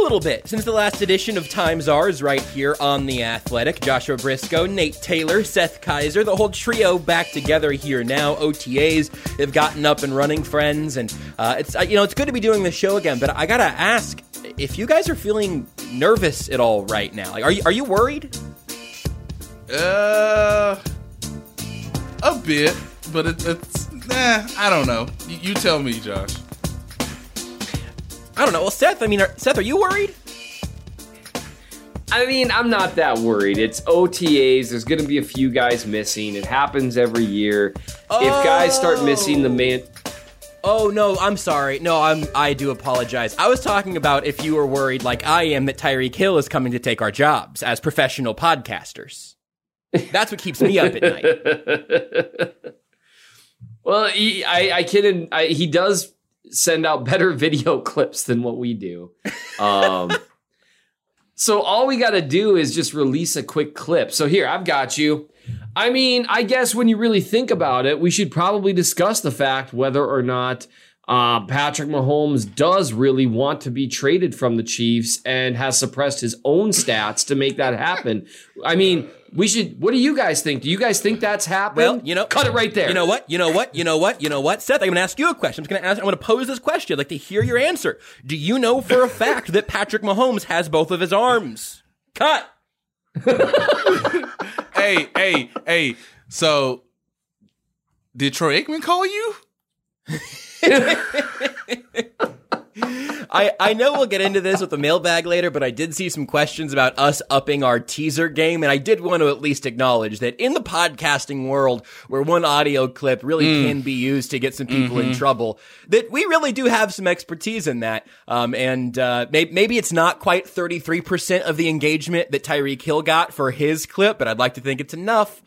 A little bit since the last edition of Times Ours right here on The Athletic. Joshua Brisco, Nate Taylor, Seth Keysor, the whole trio back together here now. OTAs, they've gotten up and running, friends, and uh, it's uh, you know it's good to be doing the show again. But I gotta ask if you guys are feeling nervous at all right now. Like, are you are you worried? Uh, a bit, but it, it's nah. I don't know. You tell me, Josh. I don't know. Well, Seth, I mean, are, Seth, are you worried? I mean, I'm not that worried. It's OTAs. There's going to be a few guys missing. It happens every year. If guys start missing the man, Oh no, I'm sorry. No, I'm I do apologize. I was talking about if you were worried like I am that Tyreek Hill is coming to take our jobs as professional podcasters. That's what keeps me up at night. well, he, I, I kid. I, he does send out better video clips than what we do. Um, so all we got to do is just release a quick clip. So here, I've got you. I mean, I guess when you really think about it, we should probably discuss the fact whether or not uh, Patrick Mahomes does really want to be traded from the Chiefs and has suppressed his own stats to make that happen. I mean, we should. What do you guys think? Do you guys think that's happened? Well, you know, cut it right there. You know what? You know what? You know what? You know what? Seth, I'm going to ask you a question. I'm going to ask. I'm going to pose this question. I'd like to hear your answer. Do you know for a fact that Patrick Mahomes has both of his arms? Cut. hey, hey, hey. So, did Troy Aikman call you? I, I know we'll get into this with the mailbag later, but I did see some questions about us upping our teaser game, and I did want to at least acknowledge that in the podcasting world, where one audio clip really Mm. can be used to get some people in Mhm. trouble, that we really do have some expertise in that. Um, and uh, may- maybe it's not quite 33% of the engagement that Tyreek Hill got for his clip, but I'd like to think it's enough.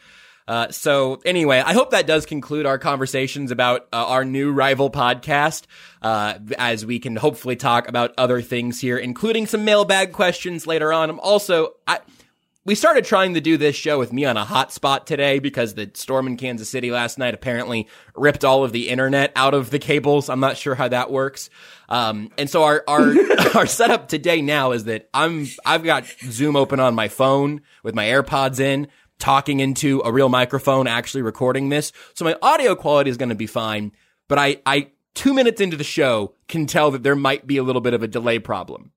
Uh, so anyway, I hope that does conclude our conversations about uh, our new rival podcast. Uh, as we can hopefully talk about other things here, including some mailbag questions later on. I'm also, I, we started trying to do this show with me on a hotspot today because the storm in Kansas City last night apparently ripped all of the internet out of the cables. I'm not sure how that works. Um, and so our, our, our setup today now is that I'm, I've got Zoom open on my phone with my AirPods in, talking into a real microphone, actually recording this. So my audio quality is going to be fine, but I, I, two minutes into the show can tell that there might be a little bit of a delay problem.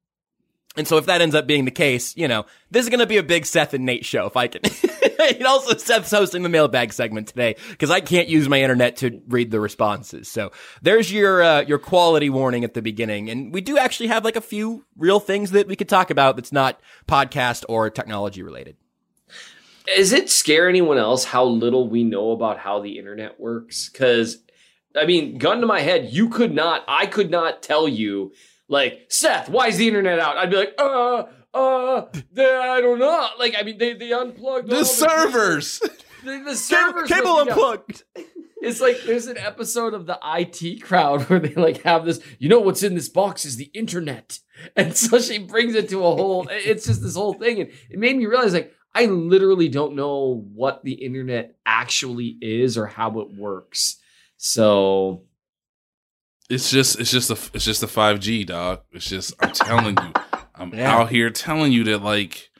And so if that ends up being the case, you know, this is going to be a big Seth and Nate show if I can. and also Seth's hosting the mailbag segment today because I can't use my internet to read the responses. So there's your, uh, your quality warning at the beginning. And we do actually have like a few real things that we could talk about that's not podcast or technology related. Does it scare anyone else how little we know about how the internet works? Because, I mean, gun to my head, you could not, I could not tell you, like, Seth, why is the internet out? I'd be like, uh, uh, they, I don't know. Like, I mean, they, they unplugged all The servers. The, the servers cable down. unplugged. It's like there's an episode of the IT crowd where they like have this, you know what's in this box is the internet. And so she brings it to a whole it's just this whole thing. And it made me realize like I literally don't know what the internet actually is or how it works. So It's just it's just a it's just a five G dog. It's just I'm telling you, I'm Yeah. out here telling you that like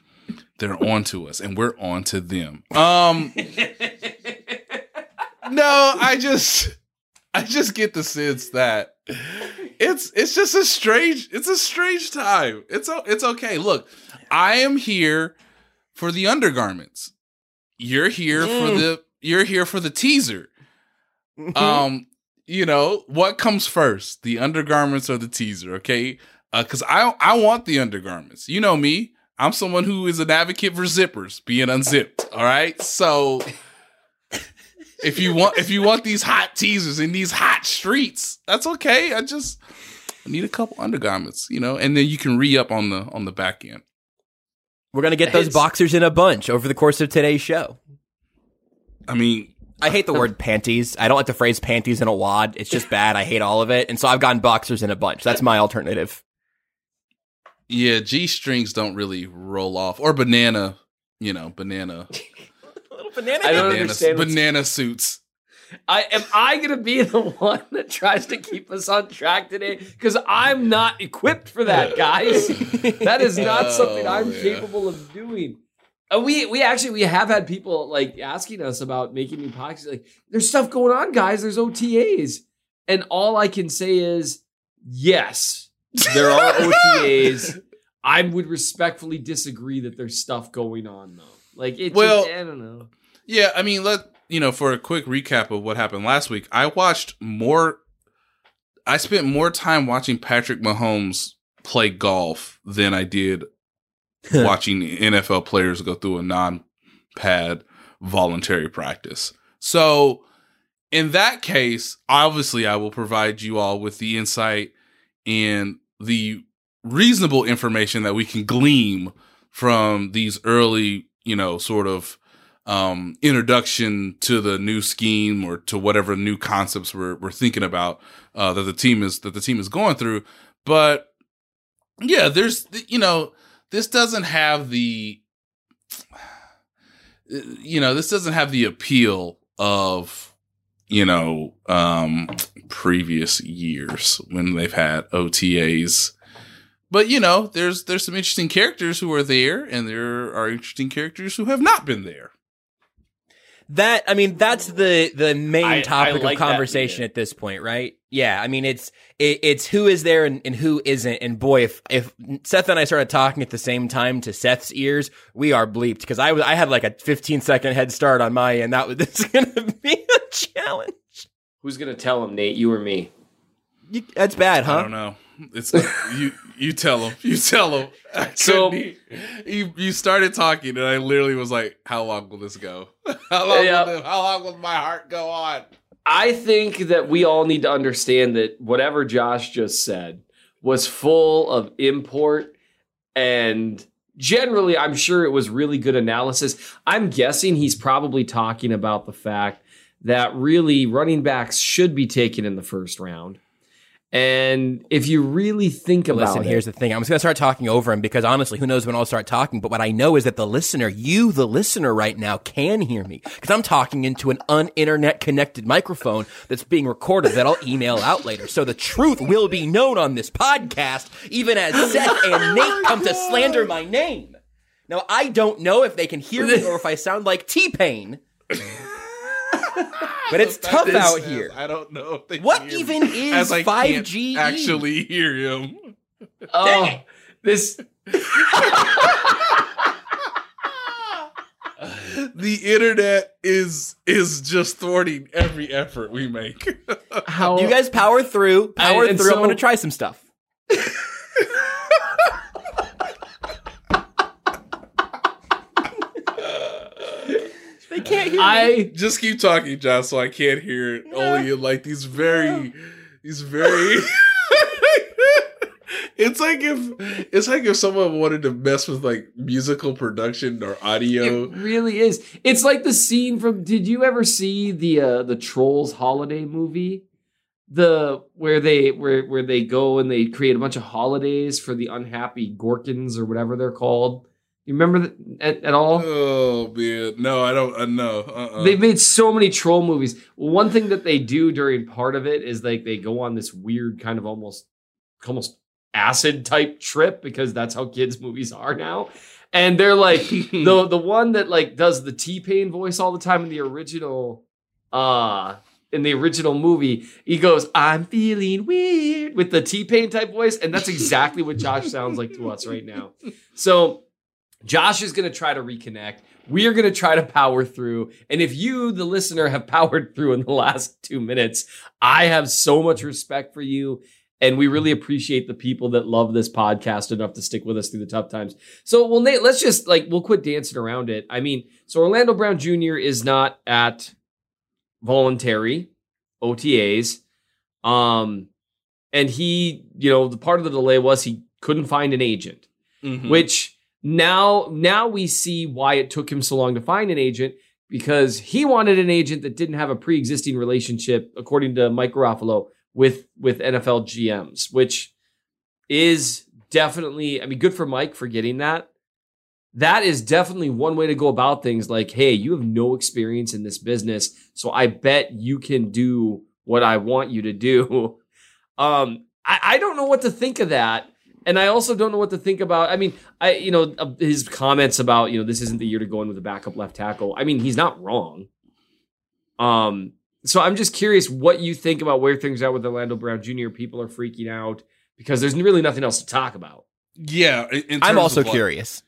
they're on to us and we're on to them. Um, no, I just I just get the sense that it's it's just a strange it's a strange time. It's it's okay. Look, I am here for the undergarments. You're here for the you're here for the teaser. Um, you know, what comes first, the undergarments or the teaser, okay? Uh, cuz I I want the undergarments. You know me. I'm someone who is an advocate for zippers being unzipped, all right? So if you want if you want these hot teasers in these hot streets, that's okay. I just I need a couple undergarments, you know, and then you can re up on the on the back end. We're gonna get those boxers in a bunch over the course of today's show. I mean, I hate the word panties. I don't like the phrase panties in a wad. It's just bad. I hate all of it. And so I've gotten boxers in a bunch. That's my alternative. yeah, G strings don't really roll off or banana, you know, banana Little banana. I don't banana, understand banana suits. I am I gonna be the one that tries to keep us on track today? Because I'm not equipped for that, guys. that is not something Oh, I'm yeah. capable of doing. Uh, we we actually we have had people like asking us about making new podcasts. Like, there's stuff going on, guys. There's OTAs, and all I can say is yes, there are OTAs. I would respectfully disagree that there's stuff going on though. Like it. Well- just, I don't know. Yeah, I mean, let you know for a quick recap of what happened last week. I watched more. I spent more time watching Patrick Mahomes play golf than I did watching NFL players go through a non-pad voluntary practice. So, in that case, obviously, I will provide you all with the insight and the reasonable information that we can glean from these early, you know, sort of um, introduction to the new scheme or to whatever new concepts we're, we're thinking about uh, that the team is that the team is going through. But yeah, there's you know this doesn't have the you know this doesn't have the appeal of you know um previous years when they've had OTAs but you know there's there's some interesting characters who are there and there are interesting characters who have not been there That I mean, that's the the main I- I topic like of conversation at this point, right? Yeah, I mean, it's it, it's who is there and, and who isn't. And boy, if if Seth and I started talking at the same time to Seth's ears, we are bleeped because I was I had like a 15 second head start on my end. That was this gonna be a challenge. Who's gonna tell him, Nate? You or me? You, that's bad, huh? I don't know. It's you. You tell him. You tell him. So- you you started talking, and I literally was like, "How long will this go? How long? Yeah. Will this, how long will my heart go on?" I think that we all need to understand that whatever Josh just said was full of import and generally I'm sure it was really good analysis. I'm guessing he's probably talking about the fact that really running backs should be taken in the first round. And if you really think about Listen, it, here's the thing. I'm just going to start talking over him because honestly, who knows when I'll start talking. But what I know is that the listener, you, the listener right now, can hear me because I'm talking into an un-internet connected microphone that's being recorded that I'll email out later. So the truth will be known on this podcast, even as Seth and Nate come to slander my name. Now, I don't know if they can hear me or if I sound like T-Pain. But it's tough out is- here. I don't know if they What can hear even me, is as I can't 5G? Actually, hear him. oh, this The internet is is just thwarting every effort we make. how You guys power through. Power I- and through. I'm going to try some stuff. Can't hear me. I just keep talking, John, so I can't hear it. Only in like these very, these very It's like if it's like if someone wanted to mess with like musical production or audio. It really is. It's like the scene from. Did you ever see the uh, the Trolls holiday movie? The where they where where they go and they create a bunch of holidays for the unhappy Gorkins or whatever they're called. You remember that at, at all? Oh man, no, I don't. Uh, no, uh-uh. They've made so many troll movies. One thing that they do during part of it is like they go on this weird kind of almost almost acid type trip because that's how kids movies are now. And they're like the the one that like does the T-Pain voice all the time in the original uh in the original movie, he goes, I'm feeling weird with the T-Pain type voice. And that's exactly what Josh sounds like to us right now. So Josh is going to try to reconnect. We are going to try to power through. And if you, the listener, have powered through in the last two minutes, I have so much respect for you. And we really appreciate the people that love this podcast enough to stick with us through the tough times. So, well, Nate, let's just like, we'll quit dancing around it. I mean, so Orlando Brown Jr. is not at voluntary OTAs. Um, and he, you know, the part of the delay was he couldn't find an agent, Mhm. which now now we see why it took him so long to find an agent because he wanted an agent that didn't have a pre-existing relationship, according to Mike Garafolo, with with NFL GMs, which is definitely, I mean, good for Mike for getting that. That is definitely one way to go about things. Like, hey, you have no experience in this business, so I bet you can do what I want you to do. Um, I, I don't know what to think of that. And I also don't know what to think about. I mean, I you know uh, his comments about you know this isn't the year to go in with a backup left tackle. I mean, he's not wrong. Um, so I'm just curious what you think about where things are with Orlando Brown Jr. People are freaking out because there's really nothing else to talk about. yeah, in- in I'm also of, curious.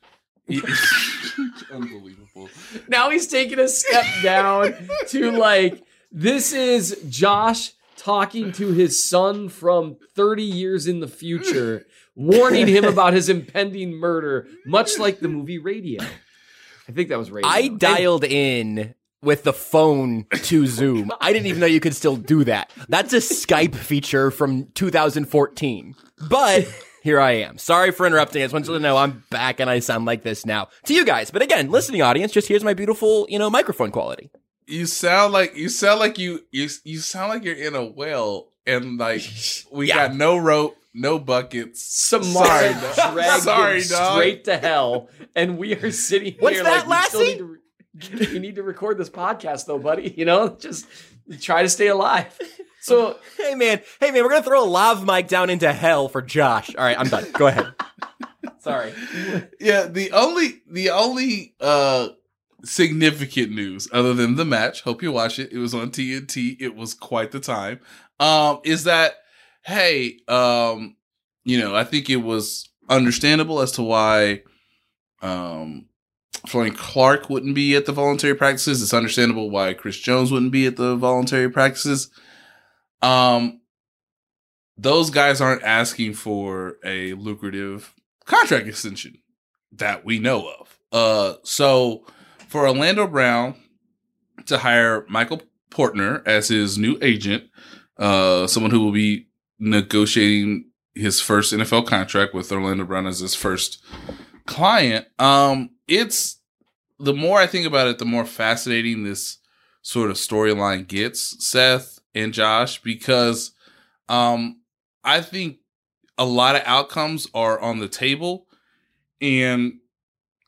Unbelievable. Now he's taking a step down to like this is Josh talking to his son from 30 years in the future, warning him about his impending murder, much like the movie Radio. I think that was Radio. I dialed in with the phone to Zoom. I didn't even know you could still do that. That's a Skype feature from 2014. But here I am. Sorry for interrupting. I just want you to know I'm back and I sound like this now to you guys. But again, listening audience, just here's my beautiful, you know, microphone quality. You sound like you sound like you you you sound like you're in a well and like we Yeah. got no rope, no buckets. Samara dog. dragged Sorry, dog. straight to hell, and we are sitting What's here that, like we still Lassie? need to. Re- we need to record this podcast, though, buddy. You know, just try to stay alive. So Hey man, hey man, we're gonna throw a lav mic down into hell for Josh. All right, I'm done. Go ahead. sorry. Yeah, the only the only uh significant news other than the match, hope you watch it. It was on TNT. It was quite the time. Um is that hey, um you know, I think it was understandable as to why um Florian Clark wouldn't be at the voluntary practices. It's understandable why Chris Jones wouldn't be at the voluntary practices. Um those guys aren't asking for a lucrative contract extension that we know of. Uh, so for Orlando Brown to hire Michael Portner as his new agent, uh, someone who will be negotiating his first NFL contract with Orlando Brown as his first client, um, it's the more I think about it, the more fascinating this sort of storyline gets, Seth and Josh, because um, I think a lot of outcomes are on the table and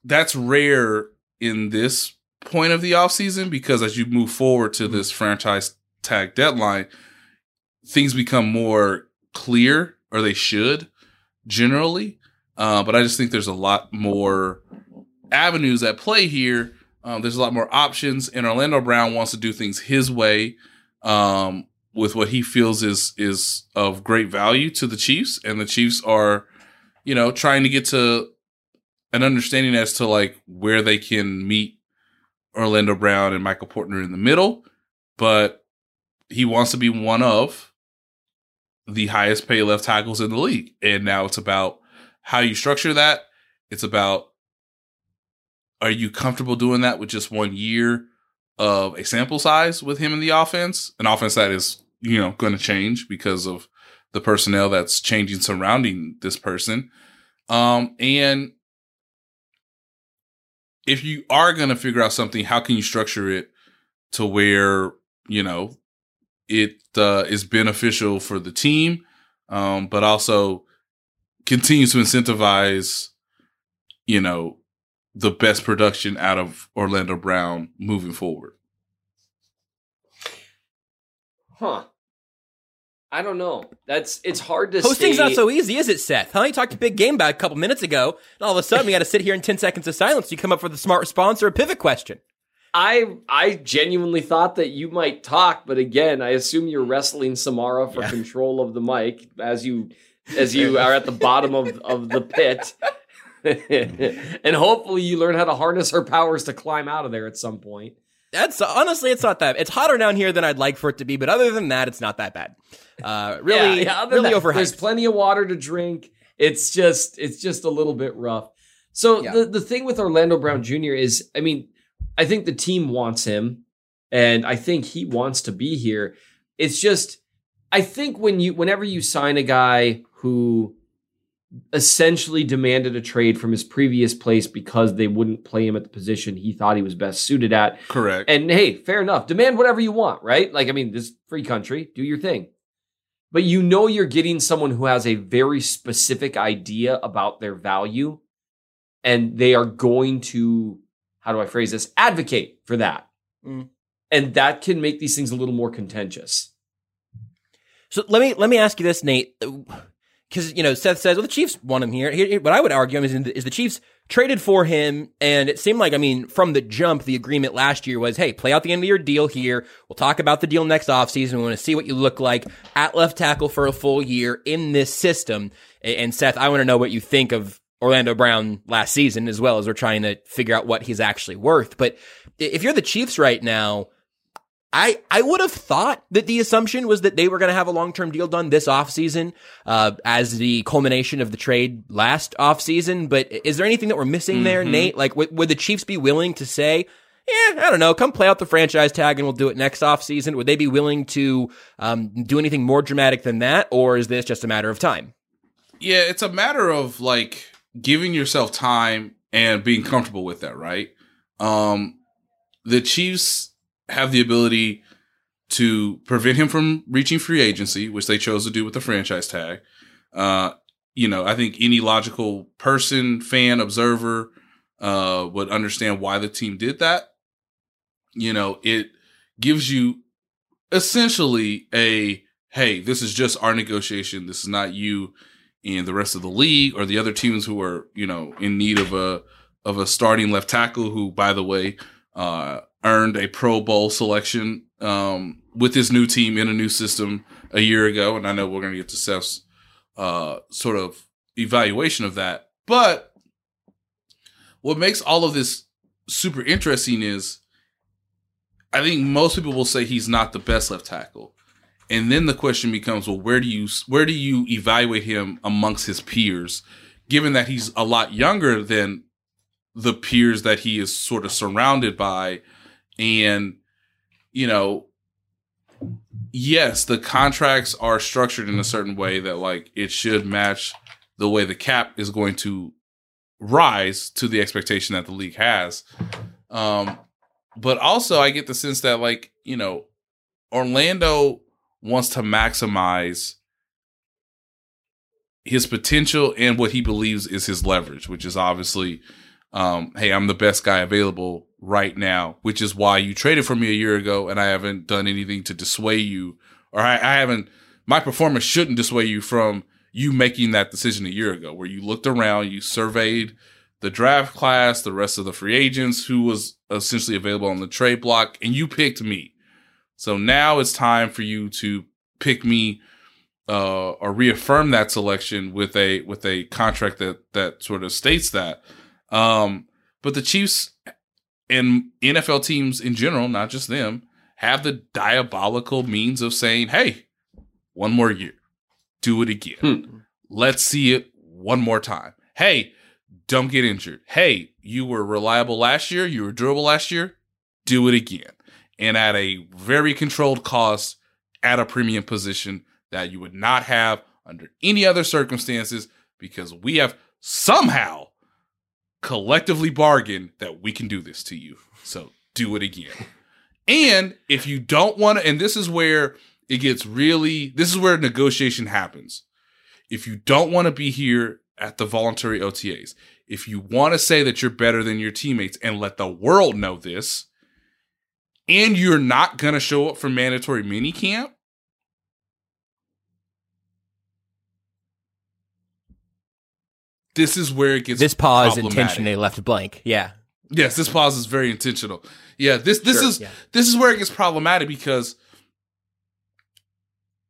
that's rare in this point of the offseason because as you move forward to this franchise tag deadline things become more clear or they should generally. Uh, but i just think there's a lot more avenues at play here. Um, there's a lot more options and orlando brown wants to do things his way um, with what he feels is is of great value to the Chiefs, and the Chiefs are, you know, trying to get to an understanding as to like where they can meet Orlando Brown and Michael Portner in the middle, but he wants to be one of the highest paid left tackles in the league, and now it's about how you structure that. It's about are you comfortable doing that with just one year of a sample size with him in the offense, an offense that is, you know, going to change because of the personnel that's changing surrounding this person. Um, and if you are going to figure out something, how can you structure it to where, you know, it uh, is beneficial for the team, um, but also continues to incentivize, you know, the best production out of Orlando Brown moving forward? Huh. I don't know. That's it's hard to. Hosting's say. not so easy, is it, Seth? Huh? You talked a big game about a couple minutes ago, and all of a sudden we got to sit here in ten seconds of silence. You come up with a smart response or a pivot question. I I genuinely thought that you might talk, but again, I assume you're wrestling Samara for Yeah. control of the mic as you as you are at the bottom of of the pit. and hopefully you learn how to harness her powers to climb out of there at some point. That's honestly, it's not that. It's hotter down here than I'd like for it to be, but other than that, it's not that bad. Uh, really, Yeah, yeah, really that, There's plenty of water to drink. It's just it's just a little bit rough. So Yeah. the the thing with Orlando Brown Jr. is, I mean, I think the team wants him, and I think he wants to be here. It's just, I think when you whenever you sign a guy who essentially demanded a trade from his previous place because they wouldn't play him at the position he thought he was best suited at, Correct. and hey, fair enough. Demand whatever you want, right? Like, I mean, this free country. Do your thing. But you know you're getting someone who has a very specific idea about their value, and they are going to, how do I phrase this? Advocate for that. Mm. And that can make these things a little more contentious. So let me let me ask you this, Nate, because you know Seth says, "Well, the Chiefs want him here." here what I would argue is, is the Chiefs traded for him, and it seemed like, I mean, from the jump, the agreement last year was, "Hey, play out the end of your deal here. We'll talk about the deal next offseason. We want to see what you look like at left tackle for a full year in this system." And Seth, I want to know what you think of Orlando Brown last season, as well as we're trying to figure out what he's actually worth. But if you're the Chiefs right now. I, I would have thought that the assumption was that they were going to have a long-term deal done this offseason, uh, as the culmination of the trade last offseason. But is there anything that we're missing there, Nate? Like, would, would the Chiefs be willing to say, yeah, I don't know, come play out the franchise tag and we'll do it next offseason? Would they be willing to, um, do anything more dramatic than that? Or is this just a matter of time? Yeah, it's a matter of like giving yourself time and being comfortable with that, right? Um the Chiefs have the ability to prevent him from reaching free agency, which they chose to do with the franchise tag. Uh you know, I think any logical person, fan, observer uh would understand why the team did that. You know, it gives you essentially a hey, this is just our negotiation. This is not you and the rest of the league or the other teams who are, you know, in need of a of a starting left tackle who, by the way, uh, earned a Pro Bowl selection um, with his new team in a new system a year ago. And I know we're going to get to Seth's uh, sort of evaluation of that. But what makes all of this super interesting is I think most people will say he's not the best left tackle. And then the question becomes, well, where do you where do you evaluate him amongst his peers, given that he's a lot younger than the peers that he is sort of surrounded by, and you know, yes, the contracts are structured in a certain way that like it should match the way the cap is going to rise to the expectation that the league has. Um, but also I get the sense that like, you know, Orlando wants to maximize his potential and what he believes is his leverage, which is obviously, um, hey, I'm the best guy available right now, which is why you traded for me a year ago and I haven't done anything to dissuade you, or I, I haven't, my performance shouldn't dissuade you from you making that decision a year ago, where you looked around, you surveyed the draft class, the rest of the free agents who was essentially available on the trade block, and you picked me. So now it's time for you to pick me uh, or reaffirm that selection with a with a contract that that sort of states that. Um, but the Chiefs and NFL teams in general, not just them, have the diabolical means of saying, "Hey, one more year, do it again. Hmm. Let's see it one more time. Hey, don't get injured. Hey, you were reliable last year. You were durable last year. Do it again." And at a very controlled cost, at a premium position that you would not have under any other circumstances because we have somehow collectively bargain that we can do this to you. So do it again. And if you don't want to, and this is where it gets really, this is where negotiation happens. If you don't want to be here at the voluntary OTAs, if you want to say that you're better than your teammates and let the world know this, and you're not going to show up for mandatory mini this is where it gets This pause intentionally left blank. Yeah. Yes, this pause is very intentional. Yeah, this this Sure, is yeah. this is where it gets problematic because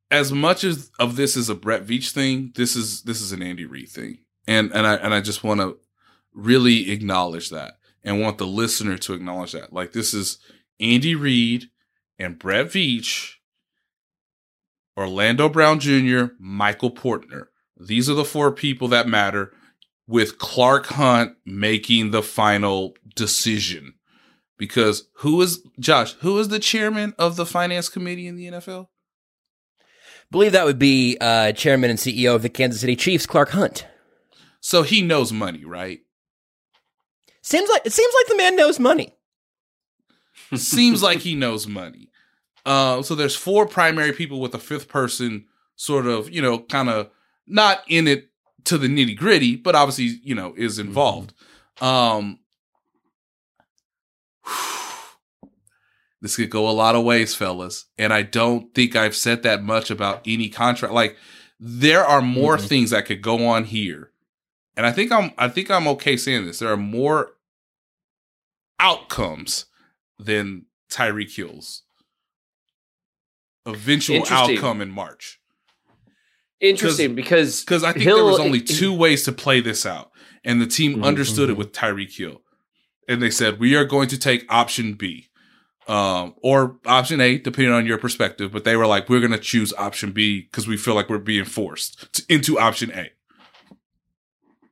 as much as of this is a Brett Veach thing, this is this is an Andy Reid thing, and and I and I just want to really acknowledge that and want the listener to acknowledge that. Like this is Andy Reid and Brett Veach, Orlando Brown Jr., Michael Portner. These are the four people that matter with Clark Hunt making the final decision. Because who is Josh? Who is the chairman of the finance committee in the NFL? believe that would be uh, chairman and CEO of the Kansas City Chiefs, Clark Hunt. So he knows money, right? Seems like it seems like the man knows money. Seems like he knows money. Uh, so there's four primary people with a fifth person, sort of, you know, kind of not in it to the nitty gritty, but obviously, you know, is involved. Um, this could go a lot of ways, fellas, and I don't think I've said that much about any contract. Like, there are more Mhm. things that could go on here, and I think I'm, I think I'm okay saying this. There are more outcomes than Tyreek Hill's eventual outcome in March. Interesting because Because I think Hill- there was only two ways to play this out, and the team Mhm, understood it mhm. with Tyreek Hill, and they said we are going to take option B, um, or option A, depending on your perspective. But they were like, we're going to choose option B because we feel like we're being forced to, into option A.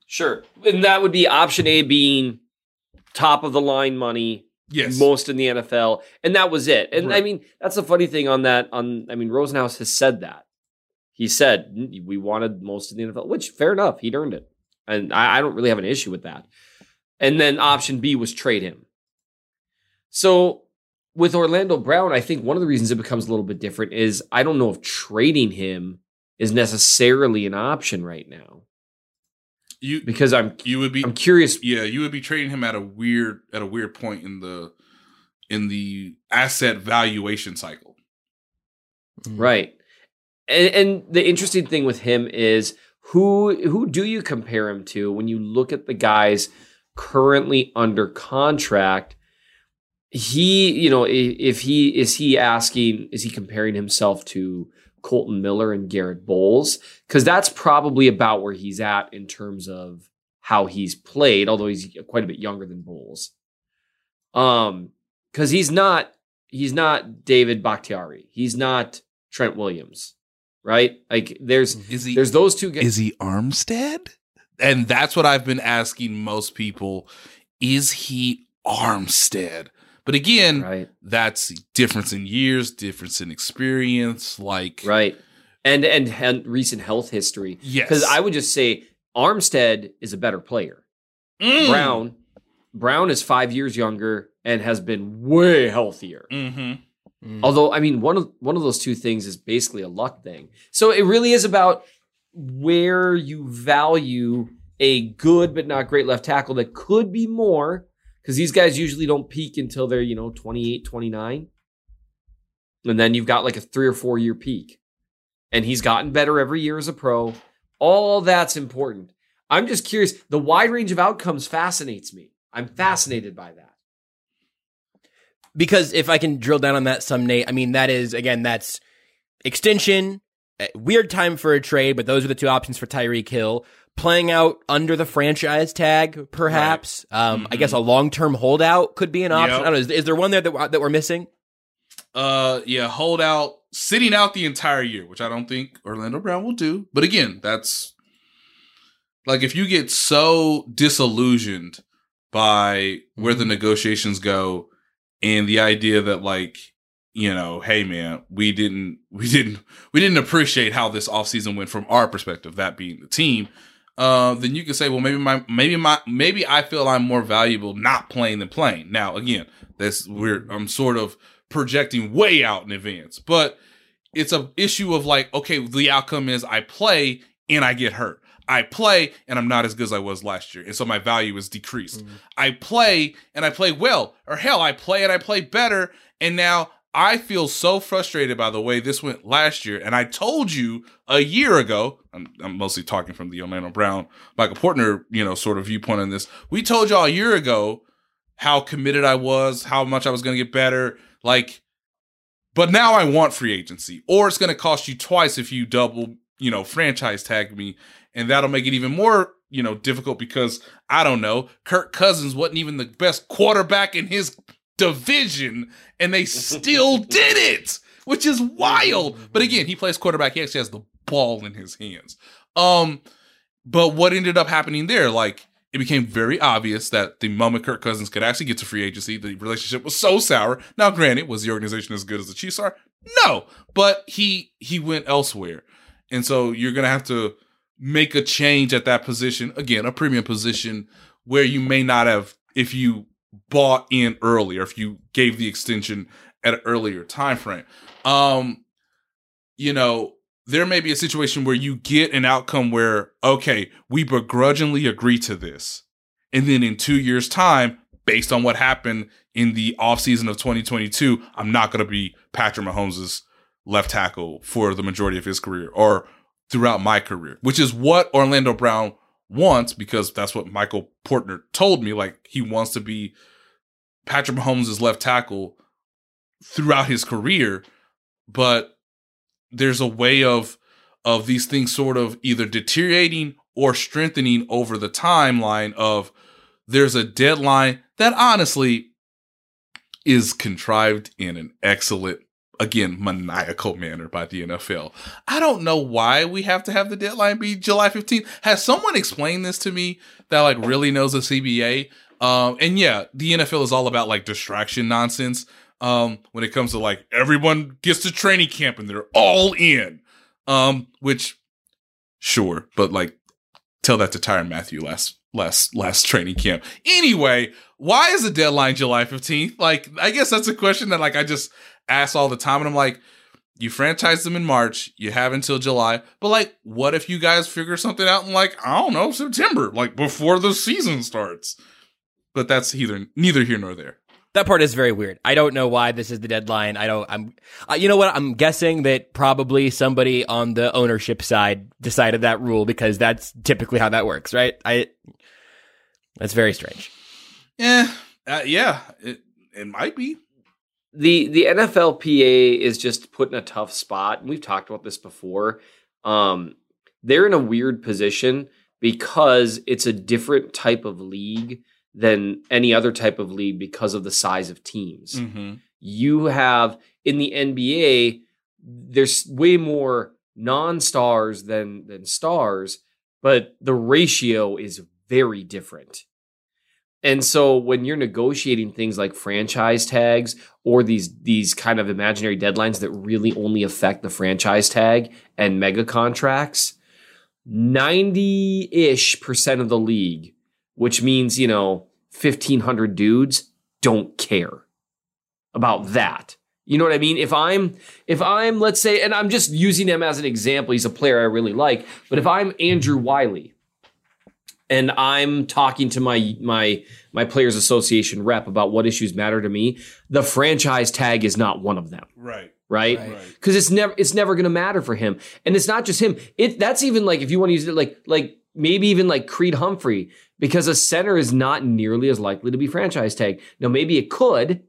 Sure. And that would be option A being top of the line money, Yes, most in the NFL. And that was it. And I mean, that's the funny thing on that. On I mean, Rosenhaus has said that. He said "Mm, we wanted most of the NFL, which fair enough. He'd earned it. And I, I don't really have an issue with that. And then option B was trade him. So with Orlando Brown, I think one of the reasons it becomes a little bit different is I don't know if trading him is necessarily an option right now. you Because I'm you would be I'm curious yeah you would be trading him at a weird at a weird point in the in the asset valuation cycle. Right. And, and the interesting thing with him is who who do you compare him to when you look at the guys currently under contract? He, you know, if he is he asking, is he comparing himself to Kolton Miller and Garett Bolles? Because that's probably about where he's at in terms of how he's played, although he's quite a bit younger than Bolles. Um, because he's not he's not David Bakhtiari. He's not Trent Williams, right? Like there's Is he there's those two guys. is he Armstead? And that's what I've been asking most people. Is he Armstead? But again, right, that's difference in years, difference in experience. Like, right, and and and recent health history. yes, Because I would just say Armstead is a better player. Mm. Brown, Brown is five years younger and has been way healthier. Mhm. Mm. Although, I mean, one of one of those two things is basically a luck thing. So it really is about where you value a good but not great left tackle that could be more because these guys usually don't peak until they're, you know, 28, 29. And then you've got like a three or four year peak. And he's gotten better every year as a pro. All that's important. I'm just curious. The wide range of outcomes fascinates me. I'm fascinated by that. Because if I can drill down on that some, Nate, I mean, that is, again, that's extension, weird time for a trade, but those are the two options for Tyreek Hill. Playing out under the franchise tag, perhaps. Um, I guess a long term holdout could be an option. Yep. I don't know. Is, is there one there that, we're- that we're missing? Uh, yeah, hold out, sitting out the entire year, which I don't think Orlando Brown will do. But again, that's like if you get so disillusioned by where the negotiations go and the idea that like you know, hey man, we didn't we didn't we didn't appreciate how this offseason went from our perspective, that being the team. Uh, then you can say, well, maybe my maybe my maybe I feel I'm more valuable not playing than playing. Now, again, this we're I'm sort of projecting way out in advance, but it's a issue of like, okay, the outcome is I play and I get hurt. I play and I'm not as good as I was last year. And so my value is decreased. Mm-hmm. I play and I play well. Or hell, I play and I play better. And now I feel so frustrated by the way this went last year. And I told you a year ago, I'm, I'm mostly talking from the Orlando Brown, Michael Portner, you know, sort of viewpoint on this. We told y'all a year ago how committed I was, how much I was going to get better. Like, but now I want free agency, or it's going to cost you twice if you double, you know, franchise tag me and that'll make it even more you know difficult because I don't know Kirk Cousins wasn't even the best quarterback in his division, and they still did it, which is wild. But again, he plays quarterback. He actually has the ball in his hands. Um, but what ended up happening there, like it became very obvious that the moment Kirk Cousins could actually get to free agency, the relationship was so sour. Now, granted, was the organization as good as the Chiefs are? No, but he he went elsewhere, and so you're gonna have to make a change at that position. Again, a premium position where you may not have if you bought in earlier, if you gave the extension at an earlier time frame. Um, you know, there may be a situation where you get an outcome where, okay, we begrudgingly agree to this. And then in two years' time, based on what happened in the offseason of 2022, I'm not going to be Patrick Mahomes' left tackle for the majority of his career. Or throughout my career, which is what Orlando Brown wants because that's what Michael Portner told me. Like he wants to be Patrick Mahomes' left tackle throughout his career, but there's a way of of these things sort of either deteriorating or strengthening over the timeline of there's a deadline that honestly is contrived in an excellent again maniacal manner by the NFL. I don't know why we have to have the deadline be July 15th. Has someone explained this to me that like really knows the CBA? Um, and yeah, the NFL is all about like distraction nonsense. Um, when it comes to like everyone gets to training camp and they're all in. Um, which sure, but like tell that to Tyrann Mathieu last last last training camp. Anyway, why is the deadline July 15th? Like, I guess that's a question that like I just ask all the time. And I'm like, you franchise them in March, you have until July. But like, what if you guys figure something out in like, I don't know, September, like before the season starts? But that's either neither here nor there. That part is very weird. I don't know why this is the deadline. I don't. I'm. Uh, you know what? I'm guessing that probably somebody on the ownership side decided that rule because that's typically how that works, right? I. That's very strange. Yeah. Uh, yeah. It it might be the the NFLPA is just put in a tough spot. And We've talked about this before. Um, they're in a weird position because it's a different type of league than any other type of league because of the size of teams. Mm-hmm. You have in the NBA, there's way more non-stars than than stars, but the ratio is very different. And so when you're negotiating things like franchise tags or these these kind of imaginary deadlines that really only affect the franchise tag and mega contracts, 90-ish percent of the league, which means, you know, 1500 dudes don't care about that. You know what I mean? If I'm if I'm let's say and I'm just using him as an example, he's a player I really like, but if I'm Andrew Wylie and I'm talking to my my my players association rep about what issues matter to me, the franchise tag is not one of them. Right. Right? Because it's never it's never gonna matter for him. And it's not just him. It that's even like if you want to use it like like maybe even like Creed Humphrey, because a center is not nearly as likely to be franchise tag. Now maybe it could,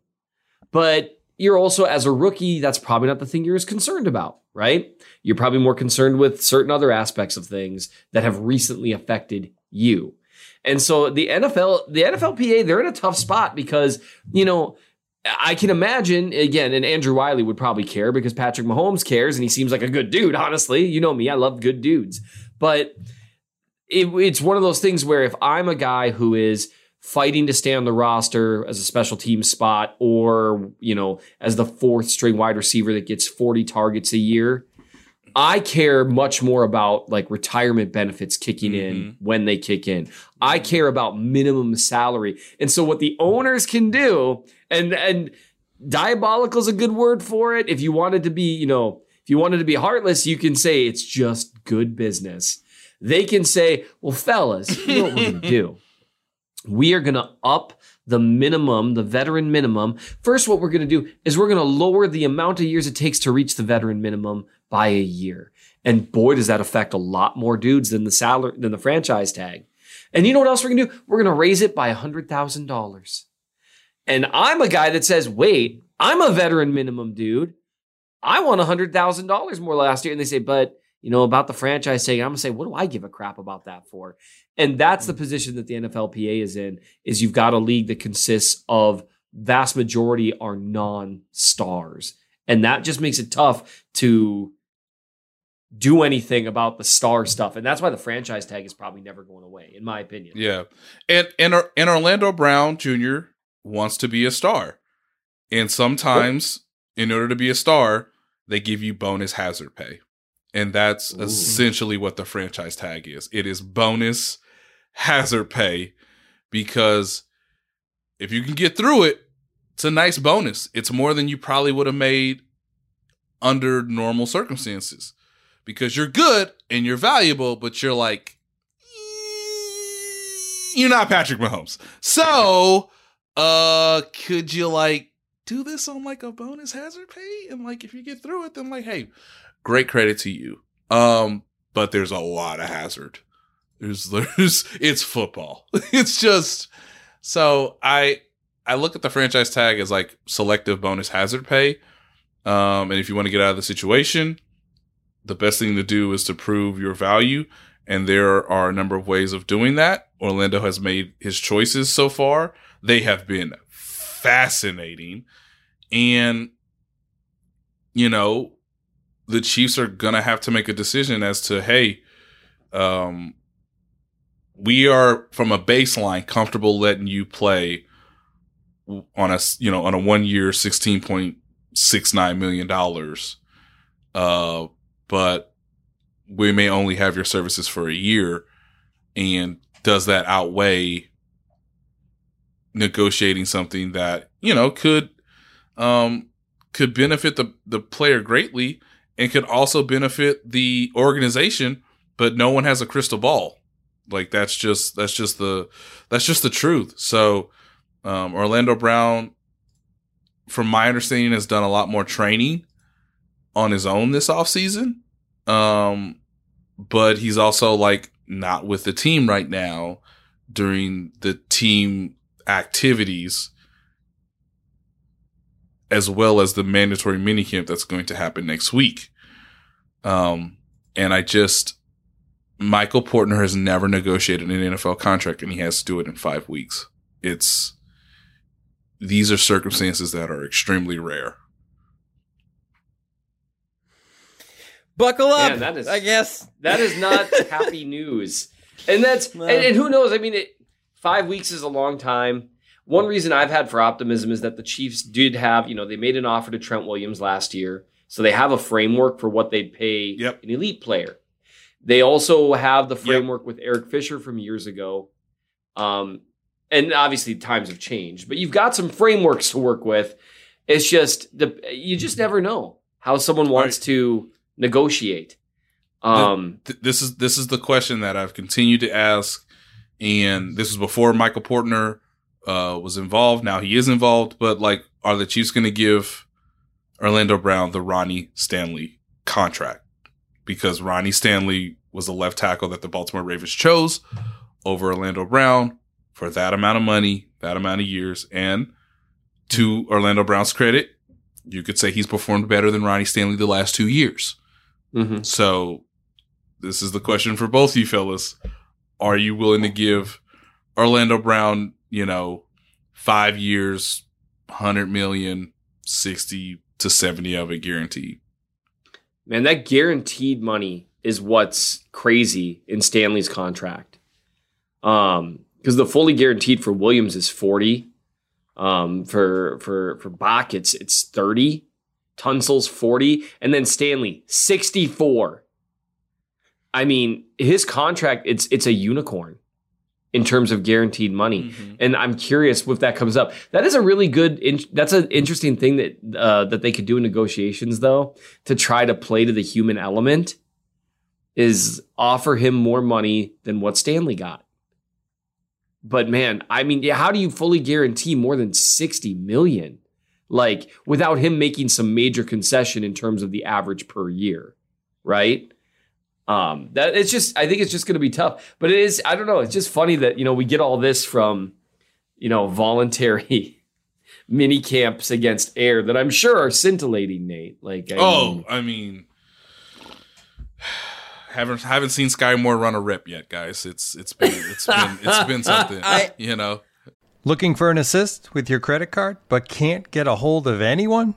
but you're also as a rookie, that's probably not the thing you're as concerned about, right? You're probably more concerned with certain other aspects of things that have recently affected you. And so the NFL, the NFLPA, they're in a tough spot because, you know, I can imagine again, and Andrew Wylie would probably care because Patrick Mahomes cares and he seems like a good dude, honestly. You know me, I love good dudes. But it, it's one of those things where if I'm a guy who is fighting to stay on the roster as a special team spot or, you know, as the fourth string wide receiver that gets 40 targets a year. I care much more about like retirement benefits kicking in mm-hmm. when they kick in. I care about minimum salary. And so what the owners can do, and and diabolical is a good word for it. If you wanted to be, you know, if you wanted to be heartless, you can say it's just good business. They can say, well, fellas, you know what we're gonna do? We are gonna up the minimum, the veteran minimum. First, what we're gonna do is we're gonna lower the amount of years it takes to reach the veteran minimum by a year. And boy, does that affect a lot more dudes than the salary than the franchise tag. And you know what else we're gonna do? We're gonna raise it by a hundred thousand dollars. And I'm a guy that says, wait, I'm a veteran minimum dude. I thousand dollars more last year. And they say, but you know, about the franchise tag, I'm gonna say, what do I give a crap about that for? And that's the mm. position that the NFLPA is in, is you've got a league that consists of vast majority are non-stars. And that just makes it tough to do anything about the star stuff. And that's why the franchise tag is probably never going away, in my opinion. Yeah, and and and Orlando Brown Jr. wants to be a star, and sometimes in order to be a star, they give you bonus hazard pay, and that's Ooh. essentially what the franchise tag is. It is bonus hazard pay because if you can get through it, it's a nice bonus. It's more than you probably would have made under normal circumstances because you're good and you're valuable, but you're like, you're not Patrick Mahomes. So, uh, could you like do this on like a bonus hazard pay? And like, if you get through it, then like, hey, great credit to you. Um, but there's a lot of hazard. There's, there's, it's football. it's just, so I, I look at the franchise tag as like selective bonus hazard pay. Um, and if you want to get out of the situation, the best thing to do is to prove your value. And there are a number of ways of doing that. Orlando has made his choices so far. They have been fascinating. And, you know, the Chiefs are going to have to make a decision as to, hey, um, we are from a baseline comfortable letting you play on a, you know, on a one year, $16.69 million. Uh, but we may only have your services for a year. And does that outweigh negotiating something that, you know, could, um, could benefit the, the player greatly and could also benefit the organization, but no one has a crystal ball. Like that's just, that's just the, that's just the truth. So, um, Orlando Brown, from my understanding, has done a lot more training on his own this offseason. Um, but he's also like not with the team right now during the team activities as well as the mandatory minicamp that's going to happen next week. Um, and I just, Michael Portner has never negotiated an NFL contract and he has to do it in five weeks. It's, these are circumstances that are extremely rare. Buckle up. Man, that is- I guess. That is not happy news. And that's No. and, and who knows? I mean, it, five weeks is a long time. One reason I've had for optimism is that the Chiefs did have, you know, they made an offer to Trent Williams last year, so they have a framework for what they'd pay Yep. an elite player. They also have the framework with Eric Fisher from years ago. Um, and obviously times have changed, but you've got some frameworks to work with. It's just the you just never know how someone wants Right. to negotiate. Um, th- this is this is the question that I've continued to ask, and this was before Michael Portner uh, was involved. Now he is involved, but like, are the Chiefs going to give Orlando Brown the Ronnie Stanley contract because Ronnie Stanley was the left tackle that the Baltimore Ravens chose over Orlando Brown for that amount of money, that amount of years, and to Orlando Brown's credit, you could say he's performed better than Ronnie Stanley the last two years. mhm. So this is the question for both you fellas. Are you willing to give Orlando Brown, you know, five years, 100 million, 60 to 70 of it guaranteed? Man, that guaranteed money is what's crazy in Stanley's contract. Um, because the fully guaranteed for Williams is 40. Um, for for for Bach, it's it's 30. Tunsil's 40, and then Stanley 64. I mean, his contract it's it's a unicorn in terms of guaranteed money, and I'm curious if that comes up. That is a really good. In, that's an interesting thing that uh, that they could do in negotiations, though, to try to play to the human element, is offer him more money than what Stanley got. But man, I mean, yeah, how do you fully guarantee more than 60 million? Like without him making some major concession in terms of the average per year, right? Um, that it's just I think it's just gonna be tough. But it is, I don't know, it's just funny that, you know, we get all this from, you know, voluntary mini camps against air that I'm sure are scintillating, Nate. Like I Oh, mean, I mean, haven't haven't seen Skyy Moore run a rip yet, guys. It's it's been it's been it's been something. I- you know, Looking for an assist with your credit card, but can't get a hold of anyone?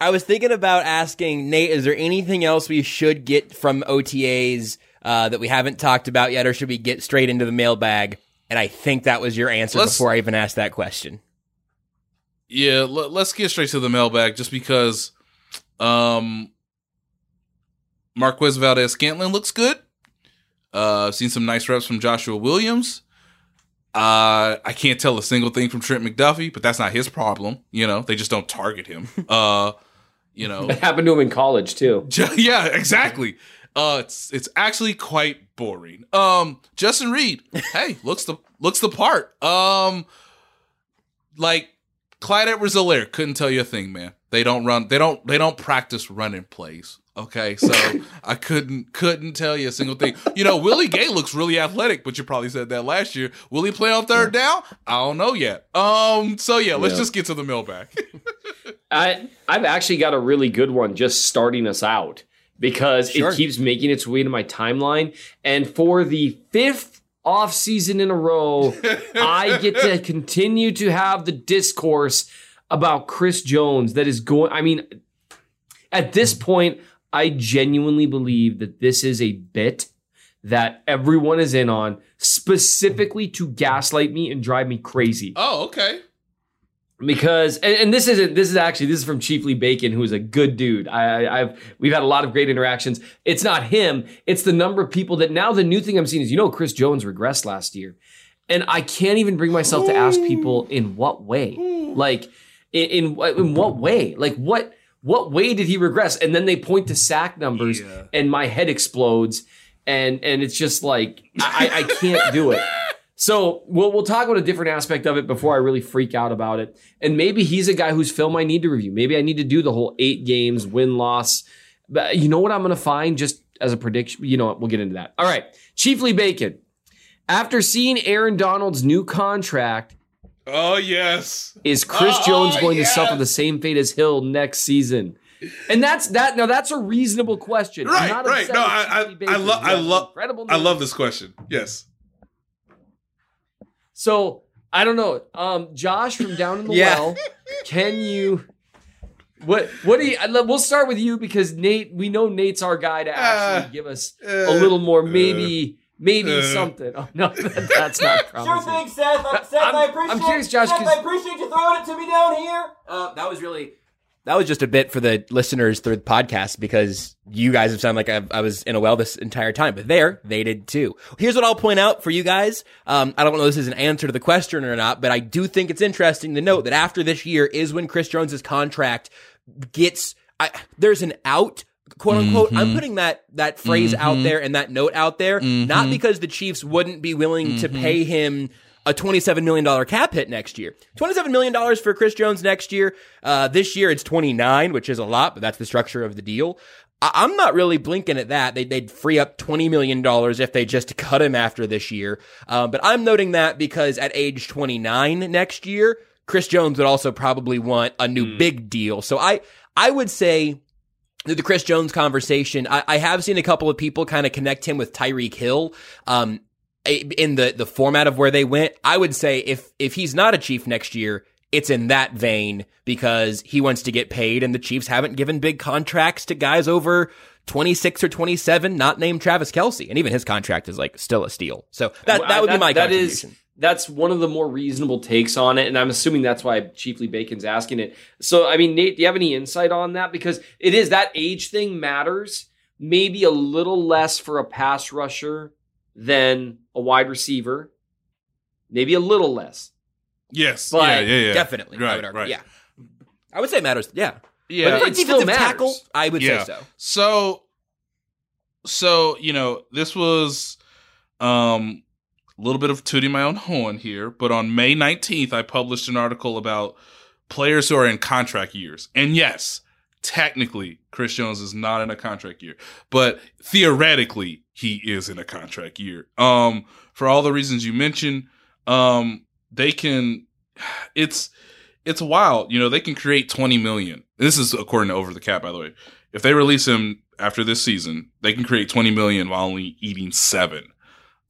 I was thinking about asking Nate, is there anything else we should get from OTAs uh, that we haven't talked about yet, or should we get straight into the mailbag? And I think that was your answer Let's- before I even asked that question. yeah. L- let's get straight to the mailbag, just because, um, Marquez Valdes-Scantling looks good. Uh, I've seen some nice reps from Joshua Williams. Uh, I can't tell a single thing from Trent McDuffie, but that's not his problem. You know, they just don't target him. Uh, you know, it happened to him in college too. yeah, exactly. Uh, it's it's actually quite boring. Um, Justin Reid, hey, looks the looks the part. Um, like Clyde Edwards-Helaire couldn't tell you a thing, man. They don't run. They don't. They don't practice running plays. Okay, so I couldn't couldn't tell you a single thing. You know, Willie Gay looks really athletic, but you probably said that last year. Will he play on third down? I don't know yet. Um, so yeah, let's Yeah. just get to the mailbag. I I've actually got a really good one just starting us out because Sure. it keeps making its way to my timeline. And for the fifth off season in a row, I get to continue to have the discourse about Chris Jones that is going. I mean, at this point, I genuinely believe that this is a bit that everyone is in on specifically to gaslight me and drive me crazy oh, okay. Because and, and this isn't this is actually this is from Chiefly Bacon, who is a good dude. I, I've we've had a lot of great interactions. It's not him; it's the number of people that now the new thing I'm seeing is you know Chris Jones regressed last year, and I can't even bring myself to ask people mm. in what way, mm. like in in, what- in what way, like what what way did he regress? And then they point to sack numbers, Yeah. and my head explodes, and and it's just like I I can't do it. So we'll we'll talk about a different aspect of it before I really freak out about it. And maybe he's a guy whose film I need to review. Maybe I need to do the whole eight games win loss. But you know what I'm going to find just as a prediction. You know what? We'll get into that. All right, Chiefly Bacon. After seeing Aaron Donald's new contract, Oh yes. is Chris Oh, Jones going yes. to suffer the same fate as Hill next season? And that's that. Now that's a reasonable question. Right, right. No, I, I, I love, I love, I love this question. Yes. So I don't know. Um, Josh from down in the Yeah. well, can you? What what do you? We'll start with you because Nate. We know Nate's our guy to actually Uh, give us uh, a little more, maybe maybe uh. something. Oh no, that, that's not Sure thing, Seth. Uh, Seth, I'm- I I'm appreciate. curious, Josh, Seth, 'cause- I appreciate you throwing it to me down here. Uh, that was really That was just a bit for the listeners through the podcast because you guys have sounded like I, I was in a well this entire time, but there they did too. Here's what I'll point out for you guys. Um, I don't know if this is an answer to the question or not, but I do think it's interesting to note that after this year is when Chris Jones's contract gets, I, there's an out quote unquote. Mm-hmm. I'm putting that that phrase out there and that note out there, Mm-hmm. not because the Chiefs wouldn't be willing to pay him a $27 million cap hit next year. $27 million for Chris Jones next year. Uh, this year it's 29, which is a lot, but that's the structure of the deal. I- I'm not really blinking at that. They'd, they'd free up $20 million if they just cut him after this year. Um, but I'm noting that because at age 29 next year, Chris Jones would also probably want a new big deal. So I, I would say the Chris Jones conversation, I, I have seen a couple of people kind of connect him with Tyreek Hill. Um, in the, the format of where they went, I would say if, if he's not a chief next year, it's in that vein because he wants to get paid and the Chiefs haven't given big contracts to guys over 26 or 27, not named Travis Kelce. And even his contract is like still a steal. So that, that would be my that is that's one of the more reasonable takes on it, and I'm assuming that's why Chiefly Bacon's asking it. So, I mean, Nate, do you have any insight on that? Because it is that age thing matters. Maybe a little less for a pass rusher than a wide receiver. Maybe a little less. Yes. But yeah, yeah, yeah. Definitely. I Right, would argue. right. Yeah. I would say it matters. Yeah. Yeah. But for defensive tackle, I would Yeah. say so. So, so you know, this was um a little bit of tooting my own horn here, but on May nineteenth, I published an article about players who are in contract years, and yes, technically, Chris Jones is not in a contract year, but theoretically, he is in a contract year. Um, for all the reasons you mentioned, um, they can. It's it's wild. You know, they can create 20 million. This is according to Over the Cap, by the way. If they release him after this season, they can create 20 million while only eating seven.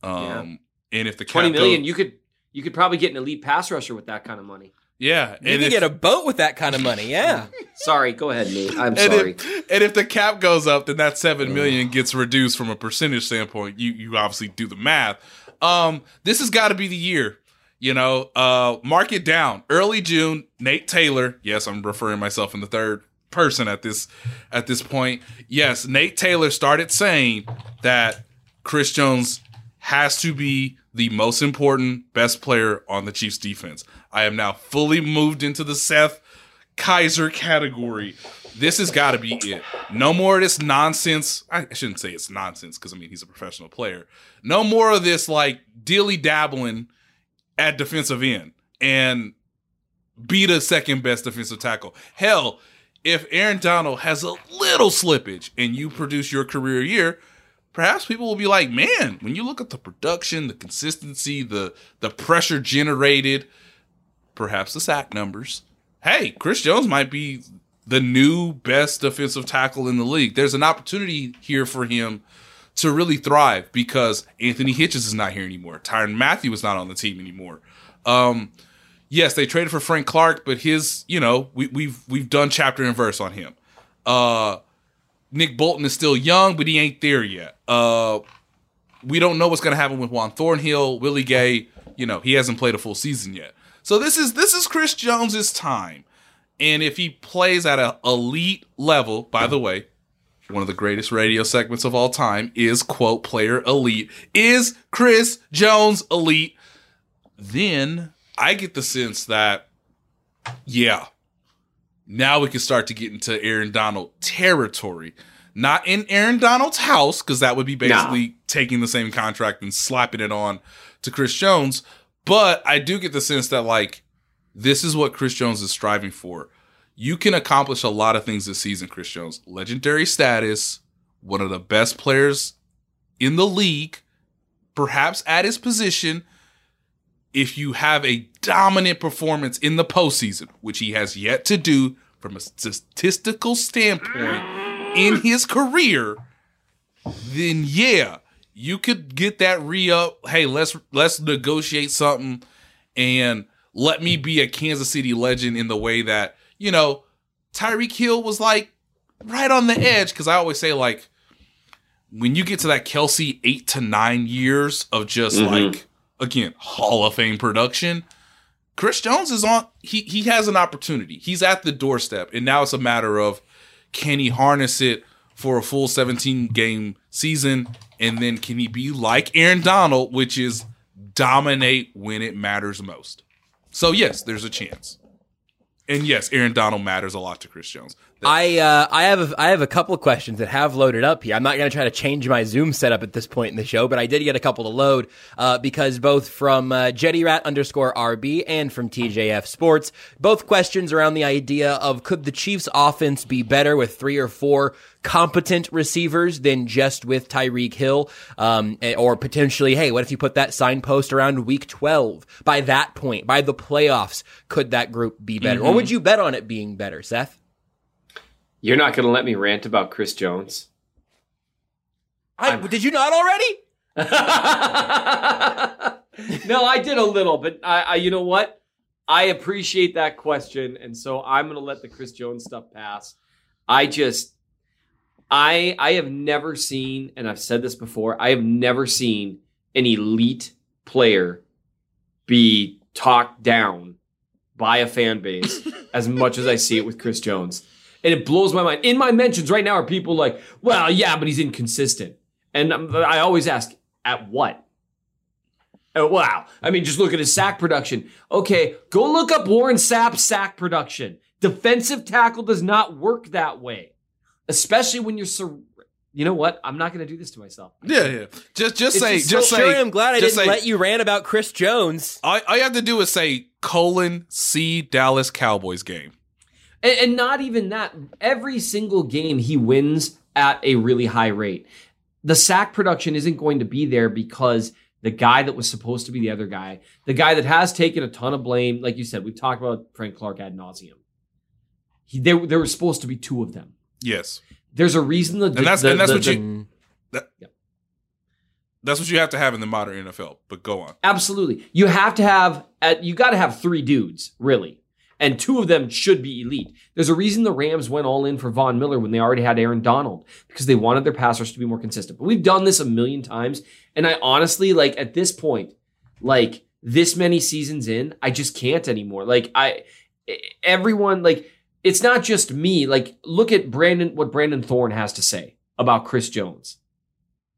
Um, and if the cap Twenty million, goes- you could you could probably get an elite pass rusher with that kind of money. Yeah, You and can if, get a boat with that kind of money. Yeah. Sorry, go ahead, Nate. I'm and sorry. if, and if the cap goes up, then that seven million gets reduced from a percentage standpoint. You you obviously do the math. Um, this has got to be the year. You know, uh, mark it down. Early June, Nate Taylor. Yes, I'm referring myself in the third person at this at this point. Yes, Nate Taylor started saying that Chris Jones has to be the most important best player on the Chiefs defense. I am now fully moved into the Seth Keysor category. This has got to be it. No more of this nonsense. I shouldn't say it's nonsense because I mean he's a professional player. No more of this like dilly dabbling at defensive end and be the second best defensive tackle. Hell, if Aaron Donald has a little slippage and you produce your career year, perhaps people will be like, "Man, when you look at the production, the consistency, the the pressure generated, perhaps the sack numbers, hey, Chris Jones might be the new best defensive tackle in the league. There's an opportunity here for him to really thrive because Anthony Hitchens is not here anymore. Tyrann Mathieu is not on the team anymore. Um, yes, they traded for Frank Clark, but his, you know, we, we've we've done chapter and verse on him. Uh, Nick Bolton is still young, but he ain't there yet. Uh, we don't know what's going to happen with Juan Thornhill, Willie Gay. You know, he hasn't played a full season yet. So this is this is Chris Jones's time, and if he plays at an elite level, by the way, one of the greatest radio segments of all time is quote player elite. Is Chris Jones elite? Then I get the sense that, yeah, now we can start to get into Aaron Donald territory. Not in Aaron Donald's house, because that would be basically taking the same contract and slapping it on to Chris Jones. But I do get the sense that, like, this is what Chris Jones is striving for. You can accomplish a lot of things this season, Chris Jones. Legendary status, one of the best players in the league, perhaps at his position. If you have a dominant performance in the postseason, which he has yet to do from a statistical standpoint in his career, then yeah, you could get that re up. Hey, let's let's negotiate something and let me be a Kansas City legend in the way that, you know, Tyreek Hill was like right on the edge. Cause I always say, like, when you get to that Kelce eight to nine years of just mm-hmm. like, again, Hall of Fame production, Chris Jones is on. He he has an opportunity. He's at the doorstep, and now it's a matter of can he harness it for a full 17 game season, and then can he be like Aaron Donald, which is dominate when it matters most. So yes, there's a chance. And yes, Aaron Donald matters a lot to Chris Jones. I uh, I have a, I have a couple of questions that have loaded up here. I'm not going to try to change my Zoom setup at this point in the show, but I did get a couple to load uh, because both from uh, JettyRat underscore RB and from TJF Sports, both questions around the idea of could the Chiefs' offense be better with three or four competent receivers than just with Tyreek Hill, um, eh, or potentially, hey, what if you put that signpost around Week 12? By that point, by the playoffs, could that group be better, or would you bet on it being better, Seth? You're not going to let me rant about Chris Jones. I, did you not already? no, I did a little, but I, I, you know what? I appreciate that question, and so I'm going to let the Chris Jones stuff pass. I just, I, I have never seen, and I've said this before, I have never seen an elite player be talked down by a fan base as much as I see it with Chris Jones. And it blows my mind. In my mentions right now are people like, well, yeah, but he's inconsistent. And I always ask, at what? Oh, wow. I mean, just look at his sack production. Okay, go look up Warren Sapp's sack production. Defensive tackle does not work that way, especially when you're. Sur- you know what? I'm not going to do this to myself. Yeah, yeah. Just just It's say just just so say. sure I'm glad I didn't say- let you rant about Chris Jones. All, all you have to do is say colon C Dallas Cowboys game. And, and not even that. Every single game he wins at a really high rate. The sack production isn't going to be there because the guy that was supposed to be the other guy, the guy that has taken a ton of blame, like you said, we've talked about Frank Clark ad nauseum. He, there, there were supposed to be two of them. Yes, There's a reason the, and that's the- and that's the- what the- you that, that's what you have to have in the modern NFL. But go on. Absolutely. You have to have at you got to have three dudes, really. And two of them should be elite. There's a reason the Rams went all in for Von Miller when they already had Aaron Donald because they wanted their passers to be more consistent. But we've done this a million times and I honestly like at this point like this many seasons in, I just can't anymore. Like I everyone like it's not just me. Like look at Brandon what Brandon Thorn has to say about Chris Jones.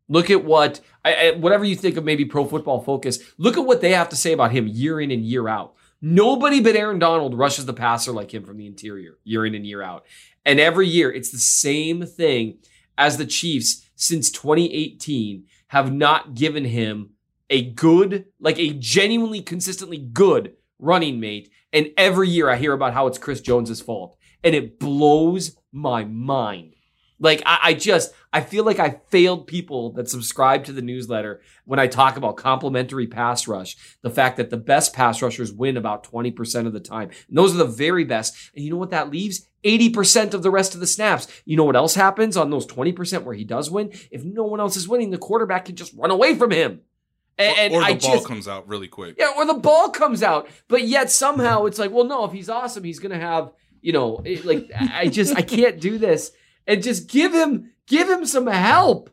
Look at what, I, whatever you think of maybe Pro Football Focus. Look at what they have to say about him year in and year out. Nobody but Aaron Donald rushes the passer like him from the interior, year in and year out. And every year, it's the same thing as the Chiefs since 2018 have not given him a good, like a genuinely consistently good running mate. And every year I hear about how it's Chris Jones's fault. And it blows my mind. Like I, I just I feel like I failed people that subscribe to the newsletter when I talk about complimentary pass rush. The fact that the best pass rushers win about 20% of the time. And those are the very best. And you know what that leaves? 80% of the rest of the snaps. You know what else happens on those 20% where he does win? If no one else is winning, the quarterback can just run away from him. And, and or the I ball just, comes out really quick. yeah, or the ball comes out, but yet somehow it's like, well, no, if he's awesome, he's gonna have, you know, it- like I just I can't do this, and just give him give him some help.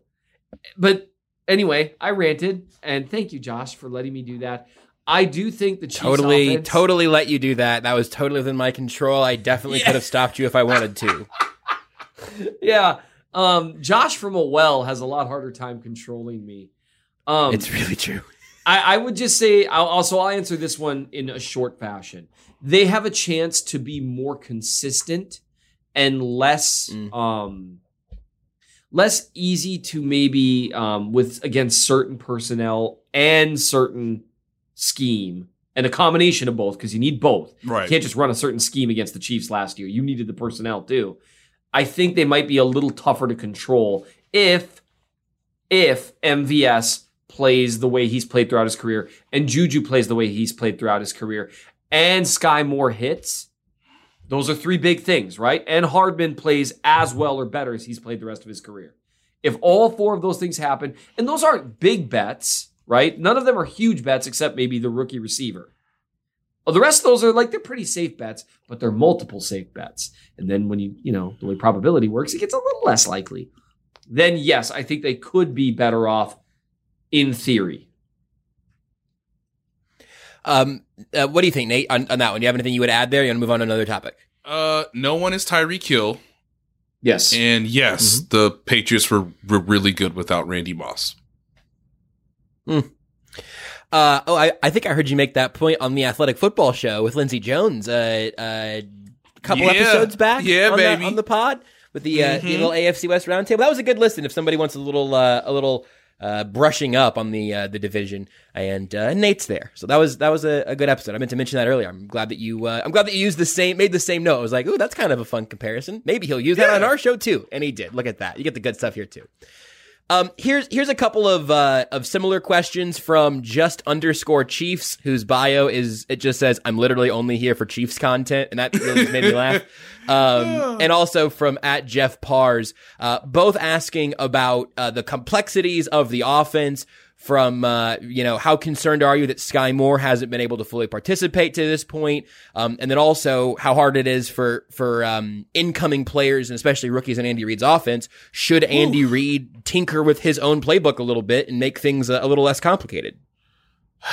But anyway, I ranted, and thank you, Josh, for letting me do that. I do think the Chiefs Totally, offense- totally let you do that. That was totally within my control. I definitely could have stopped you if I wanted to. yeah. Um, Josh from a well has a lot harder time controlling me. Um, It's really true. I, I would just say I'll also I'll answer this one in a short fashion. They have a chance to be more consistent and less Mm. um less easy to maybe um with against certain personnel and certain scheme and a combination of both because you need both. Right. You can't just run a certain scheme against the Chiefs last year. You needed the personnel too. I think they might be a little tougher to control if if MVS plays the way he's played throughout his career and Juju plays the way he's played throughout his career and Skyy Moore hits. Those are three big things, right? And Hardman plays as well or better as he's played the rest of his career. If all four of those things happen, and those aren't big bets, right? None of them are huge bets except maybe the rookie receiver. Well, the rest of those are like they're pretty safe bets, but they're multiple safe bets. And then when you, you know, the way probability works, it gets a little less likely. Then yes, I think they could be better off in theory. Um, uh, what do you think, Nate, on, on that one? Do you have anything you would add there? You want to move on to another topic? Uh, no one is Tyreek Hill, Yes. and yes, the Patriots were, were really good without Randy Moss. Hmm. Uh, oh, I, I think I heard you make that point on the Athletic Football Show with Lindsay Jones uh, uh, a couple Yeah. episodes back. Yeah, on baby. Mm-hmm. The, on the pod with the, uh, the little AFC West roundtable. That was a good listen. If somebody wants a little uh, a little uh, brushing up on the uh, the division, and uh, Nate's there, so that was that was a, a good episode. I meant to mention that earlier. I'm glad that you uh, I'm glad that you used the same made the same note. I was like, ooh, that's kind of a fun comparison. Maybe he'll use that on our show too, and he did. Look at that. You get the good stuff here too. Um, here's here's a couple of uh, of similar questions from just underscore Chiefs, whose bio is it just says I'm literally only here for Chiefs content, and that really made me laugh. Um, and also from at Jeff Pars, uh, both asking about uh, the complexities of the offense. From uh, you know, how concerned are you that Skyy Moore hasn't been able to fully participate to this point, um, and then also how hard it is for for um, incoming players and especially rookies in Andy Reid's offense. Should Andy Reid tinker with his own playbook a little bit and make things a, a little less complicated?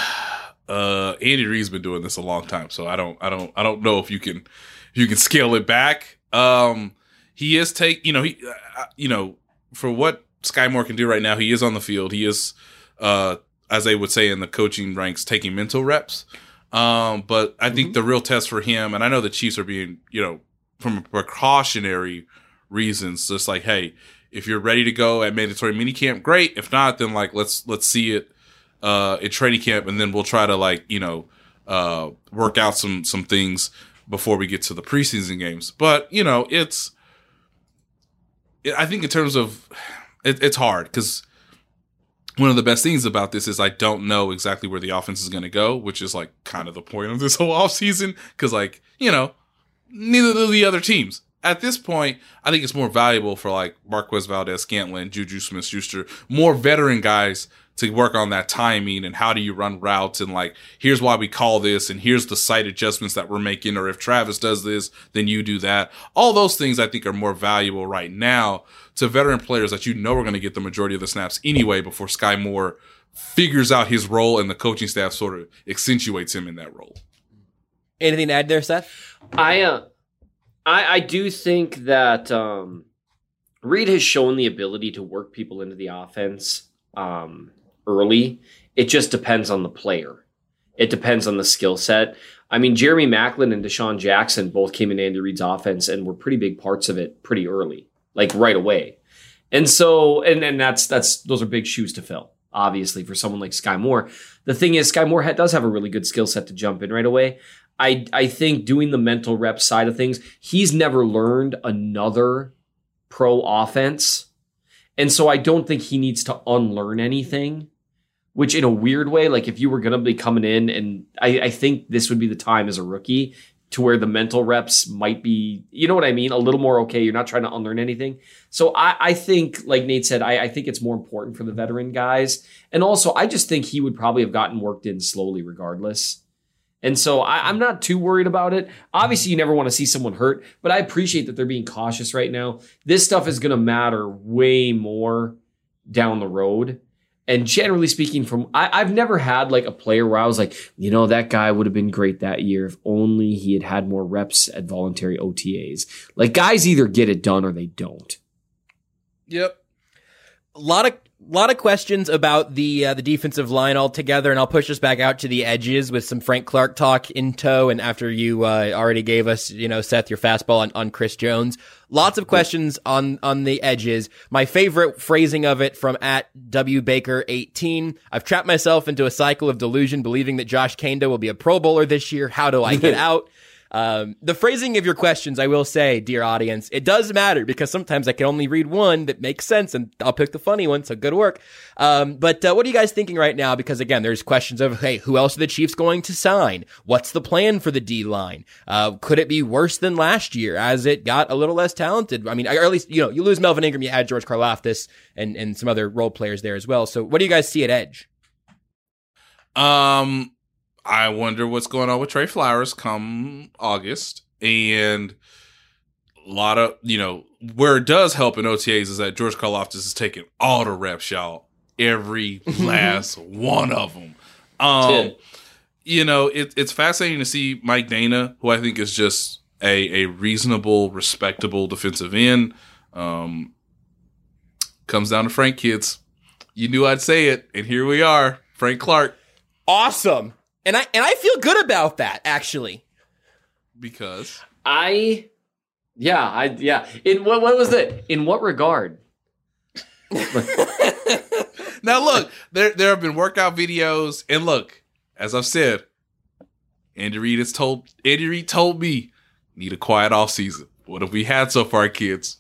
Uh, Andy Reid's been doing this a long time, so I don't, I don't, I don't know if you can, if you can scale it back. Um, he is take, you know, he, uh, you know, for what Skyy Moore can do right now, he is on the field. He is, uh, as they would say in the coaching ranks, taking mental reps. Um, but I think the real test for him, and I know the Chiefs are being, you know, from precautionary reasons, just like, hey, if you're ready to go at mandatory minicamp, great. If not, then like let's let's see it uh in training camp, and then we'll try to like you know uh work out some some things before we get to the preseason games. But you know, it's I think in terms of it, it's hard because one of the best things about this is I don't know exactly where the offense is going to go, which is like kind of the point of this whole offseason. Because, like, you know, neither do the other teams. At this point, I think it's more valuable for like Marquez Valdes-Scantling, Juju Smith Schuster, more veteran guys to work on that timing and how do you run routes and like, here's why we call this and here's the site adjustments that we're making. Or if Travis does this, then you do that. All those things I think are more valuable right now to veteran players that you know are going to get the majority of the snaps anyway before Skyy Moore figures out his role and the coaching staff sort of accentuates him in that role. Anything to add there, Seth? I uh, I I do think that um, Reid has shown the ability to work people into the offense um, early. It just depends on the player. It depends on the skill set. I mean, Jeremy Maclin and DeSean Jackson both came in Andy Reid's offense and were pretty big parts of it pretty early, like right away. And so, and and that's that's those are big shoes to fill, obviously, for someone like Skyy Moore. The thing is, Skyy Moore ha- does have a really good skill set to jump in right away. I I think doing the mental rep side of things, he's never learned another pro offense. And so I don't think he needs to unlearn anything, which in a weird way, like if you were gonna be coming in and I, I think this would be the time as a rookie to where the mental reps might be, you know what I mean, a little more okay. You're not trying to unlearn anything. So I, I think, like Nate said, I, I think it's more important for the veteran guys. And also I just think he would probably have gotten worked in slowly regardless. And so I, I'm not too worried about it. Obviously, you never want to see someone hurt, but I appreciate that they're being cautious right now. This stuff is going to matter way more down the road. And generally speaking, from I, I've never had like a player where I was like, you know, that guy would have been great that year if only he had had more reps at voluntary OTAs. Like guys either get it done or they don't. Yep. A lot of lot of questions about the uh, the defensive line altogether, and I'll push us back out to the edges with some Frank Clark talk in tow. And after you uh, already gave us, you know, Seth your fastball on, on Chris Jones, lots of questions on on the edges. My favorite phrasing of it from at W Baker eighteen. I've trapped myself into a cycle of delusion, believing that Josh Kaindoh will be a Pro Bowler this year. How do I get out? Um, the phrasing of your questions, I will say, dear audience, it does matter because sometimes I can only read one that makes sense and I'll pick the funny one. So good work. Um, but, uh, what are you guys thinking right now? Because again, there's questions of, hey, who else are the Chiefs going to sign? What's the plan for the D line? Uh, could it be worse than last year as it got a little less talented? I mean, or at least, you know, you lose Melvin Ingram, you add George Karlaftis and, and some other role players there as well. So what do you guys see at edge? Um, I wonder what's going on with Trey Flowers come August, and a lot of you know where it does help in OTAs is that George Karlaftis is taking all the reps, y'all, every last one of them. Um, you know, it, it's fascinating to see Mike Danna, who I think is just a, a reasonable, respectable defensive end. Um, comes down to Frank kids. You knew I'd say it, and here we are, Frank Clark. Awesome. And I and I feel good about that actually. Because I, yeah, I yeah. In what what was it? In what regard? now look, there there have been workout videos, and look, as I've said, Andy Reid has told Andy Reid told me need a quiet off season. What have we had so far, kids?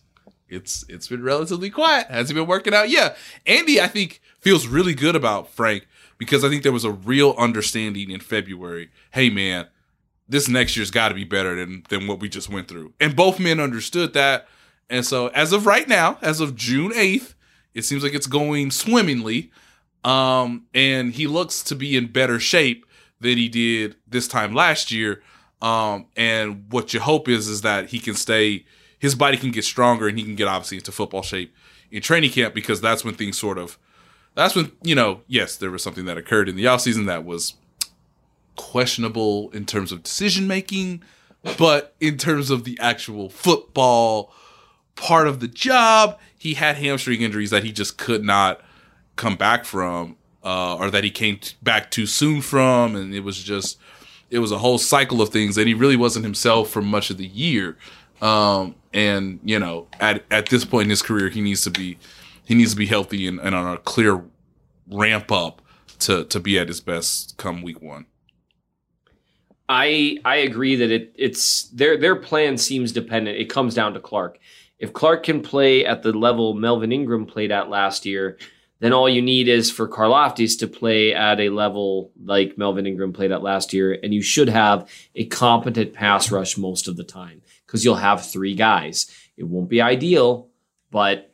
It's it's been relatively quiet. Has he been working out? Yeah. Andy, I think, feels really good about Frank because I think there was a real understanding in February. Hey man, this next year's got to be better than than what we just went through. And both men understood that. And so as of right now, as of June 8th, it seems like it's going swimmingly. Um, and he looks to be in better shape than he did this time last year. Um, and what you hope is is that he can stay, his body can get stronger, and he can get obviously into football shape in training camp because that's when things sort of, that's when you know, yes, there was something that occurred in the offseason that was questionable in terms of decision making, but in terms of the actual football part of the job, he had hamstring injuries that he just could not come back from, uh, or that he came t- back too soon from, and it was just it was a whole cycle of things, and he really wasn't himself for much of the year. Um, and you know, at at this point in his career, he needs to be he needs to be healthy and, and on a clear ramp up to to be at his best come week one. I I agree that it it's their their plan seems dependent. It comes down to Clark. If Clark can play at the level Melvin Ingram played at last year, then all you need is for Karlaftis to play at a level like Melvin Ingram played at last year, and you should have a competent pass rush most of the time because you'll have three guys. It won't be ideal, but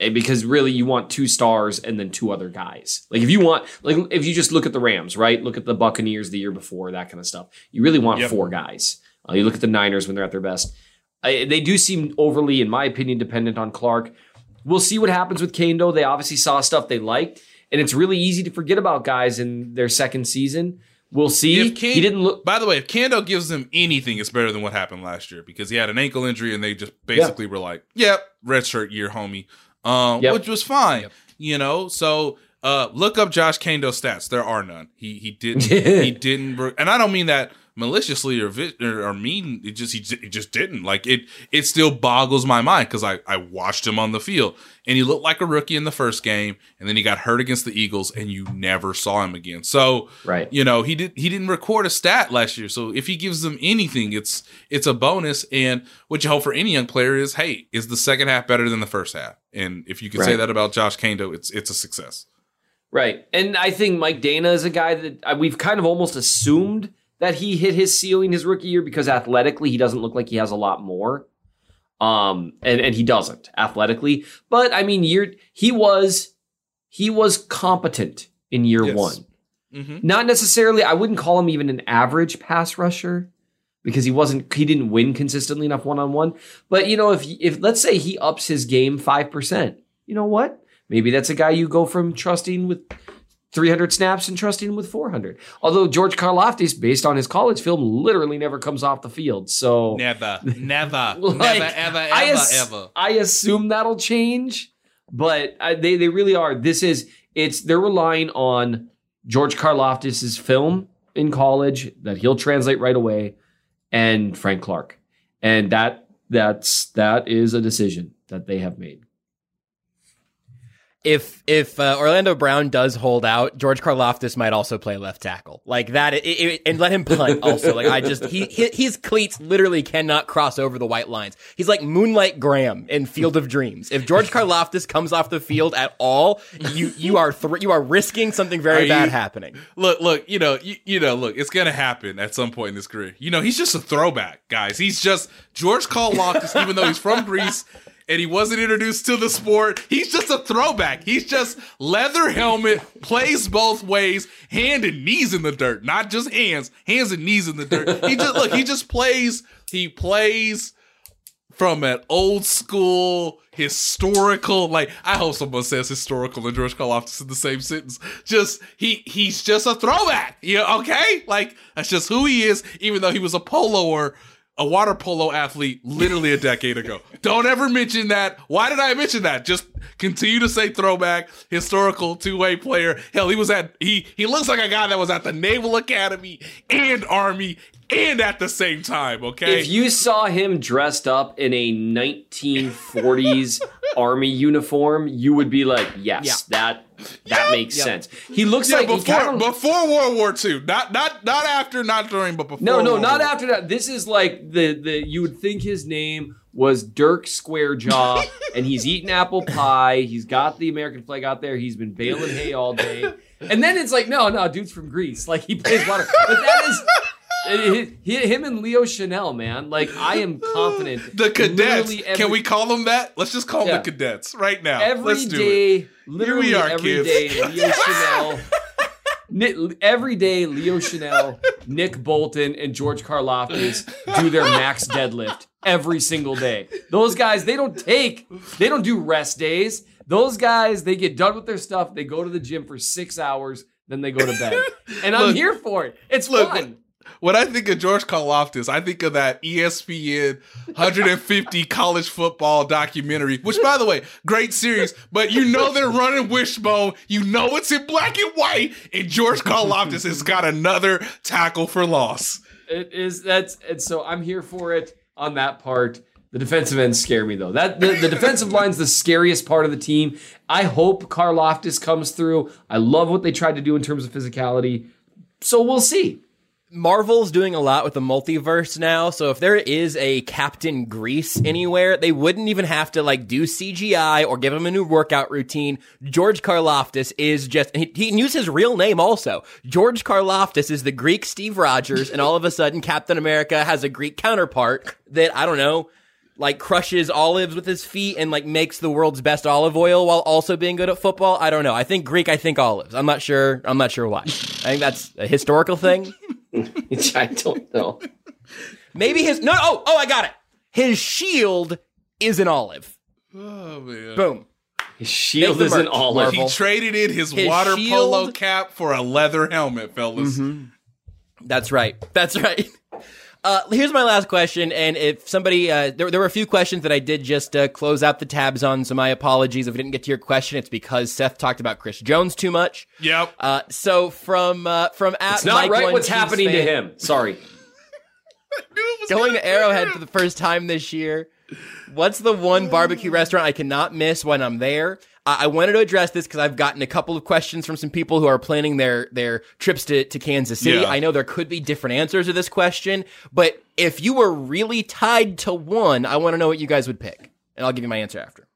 eh, because really you want two stars and then two other guys. Like if you want, like if you just look at the Rams, right? Look at the Buccaneers the year before, that kind of stuff. You really want Yep. four guys. Uh, you look at the Niners when they're at their best. I, they do seem overly, in my opinion, dependent on Clark. We'll see what happens with though. They obviously saw stuff they liked, and it's really easy to forget about guys in their second season. We'll see. He didn't look. By the way, if Kaindoh gives them anything, it's better than what happened last year because he had an ankle injury and they just basically were like, "Yep, red shirt year, homie," um, Yep. which was fine, you know. So uh, look up Josh Kaindoh stats. There are none. He he didn't he didn't, and I don't mean that maliciously or vi- or, mean. It just he, he just didn't like it. It still boggles my mind because I I watched him on the field and he looked like a rookie in the first game, and then he got hurt against the Eagles, and you never saw him again. So Right. you know he did he didn't record a stat last year so if he gives them anything it's it's a bonus and what you hope for any young player is hey is the second half better than the first half and if you can say that about josh Kaindoh it's it's a success Right. And I think Mike Danna is a guy that uh, we've kind of almost assumed that he hit his ceiling his rookie year because athletically he doesn't look like he has a lot more. Um and and he doesn't athletically, but I mean year he was he was competent in year Yes. 1. Mhm. Not necessarily I wouldn't call him even an average pass rusher because he wasn't he didn't win consistently enough one on one, but you know if if let's say he ups his game 5%, you know what? Maybe that's a guy you go from trusting with 300 snaps and trusting him with 400. Although George Karlaftis, based on his college film, literally never comes off the field. So never never like, never ever ever I ass- ever I assume that'll change, but I, they they really are. This is it's they're relying on George Karlaftis's film in college that he'll translate right away, and Frank Clark, and that that's that is a decision that they have made. If if uh, Orlando Brown does hold out, George Karlaftis might also play left tackle like that, it, it- and let him punt also. Like I just he, his cleats literally cannot cross over the white lines. He's like Moonlight Graham in Field of Dreams. If George Karlaftis comes off the field at all, you you are thr you are risking something very Are bad you- happening. look look you know you, you know look it's gonna happen at some point in his career you know he's just a throwback guys he's just george Karlaftis, even though he's from greece and he wasn't introduced to the sport. He's just a throwback. He's just leather helmet, plays both ways, hand and knees in the dirt, not just hands, hands and knees in the dirt. He just look, he just plays, he plays from an old school historical like I hope someone says historical and George Karlaftis in the same sentence. Just he he's just a throwback. Yeah, okay? Like that's just who he is, even though he was a poloer a water polo athlete literally a decade ago. Don't ever mention that. Why did I mention that? Just continue to say throwback, historical two-way player. Hell, he was at he he looks like a guy that was at the Naval Academy and Army and at the same time, okay? If you saw him dressed up in a 1940s army uniform, you would be like, "Yes, Yeah. that that makes Yep. sense." He looks yeah, like he before kinda- before World War II. Not not not after, not during, but before No, no, World not War. after that. This is like the the you would think his name was Dirk Squarejaw, and he's eating apple pie. He's got the American flag out there. He's been baling hay all day, and then it's like, no, no, dude's from Greece. Like he plays water, but that is. It- it- him and Leo Chenal, man. Like I am confident. The cadets. every- Can we call them that? Let's just call them the cadets right now. every Let's do it. day, literally are, every kids. day, Leo Chenal. Ni- every day, Leo Chenal, Nick Bolton, and George Karlaftis do their max deadlift every single day. Those guys, they don't take, they don't do rest days. Those guys, they get done with their stuff, they go to the gym for six hours, then they go to bed. And I'm Look, here for it. It's look, fun. When I think of George Karlaftis, I think of that ESPN 150 college football documentary, which, by the way, great series. But you know they're running wishbone. You know it's in black and white, and George Karlaftis has got another tackle for loss. It is that's and so I'm here for it on that part. The defensive ends scare me though. That the, the defensive line's the scariest part of the team. I hope Karlaftis comes through. I love what they tried to do in terms of physicality. So we'll see. Marvel's doing a lot with the multiverse now, so if there is a Captain Greece anywhere, they wouldn't even have to like do CGI or give him a new workout routine. George Karlaftis is just he, he can use his real name also. George Karlaftis is the Greek Steve Rogers, and all of a sudden Captain America has a Greek counterpart that I don't know like crushes olives with his feet and like makes the world's best olive oil while also being good at football. I don't know. I think Greek, I think olives. I'm not sure. I'm not sure why. I think that's a historical thing. I don't know. Maybe his no. Oh, oh, I got it. His shield is an olive. Oh man. Boom. His shield is an olive. He traded in his, His water shield- polo cap for a leather helmet, fellas. Mm-hmm. That's right. That's right. Uh, here's my last question, and if somebody, uh, there, there were a few questions that I did just uh, close out the tabs on, so my apologies if we didn't get to your question. It's because Seth talked about Chris Jones too much. Yep. Uh, so from uh, from at it's not Mike right what's Chiefs happening to him. Sorry. going to Arrowhead for the first time this year. What's the one barbecue restaurant I cannot miss when I'm there? I, I wanted to address this because I've gotten a couple of questions from some people who are planning their their trips to, to Kansas City. Yeah. I know there could be different answers to this question, but if you were really tied to one, I want to know what you guys would pick, and I'll give you my answer after.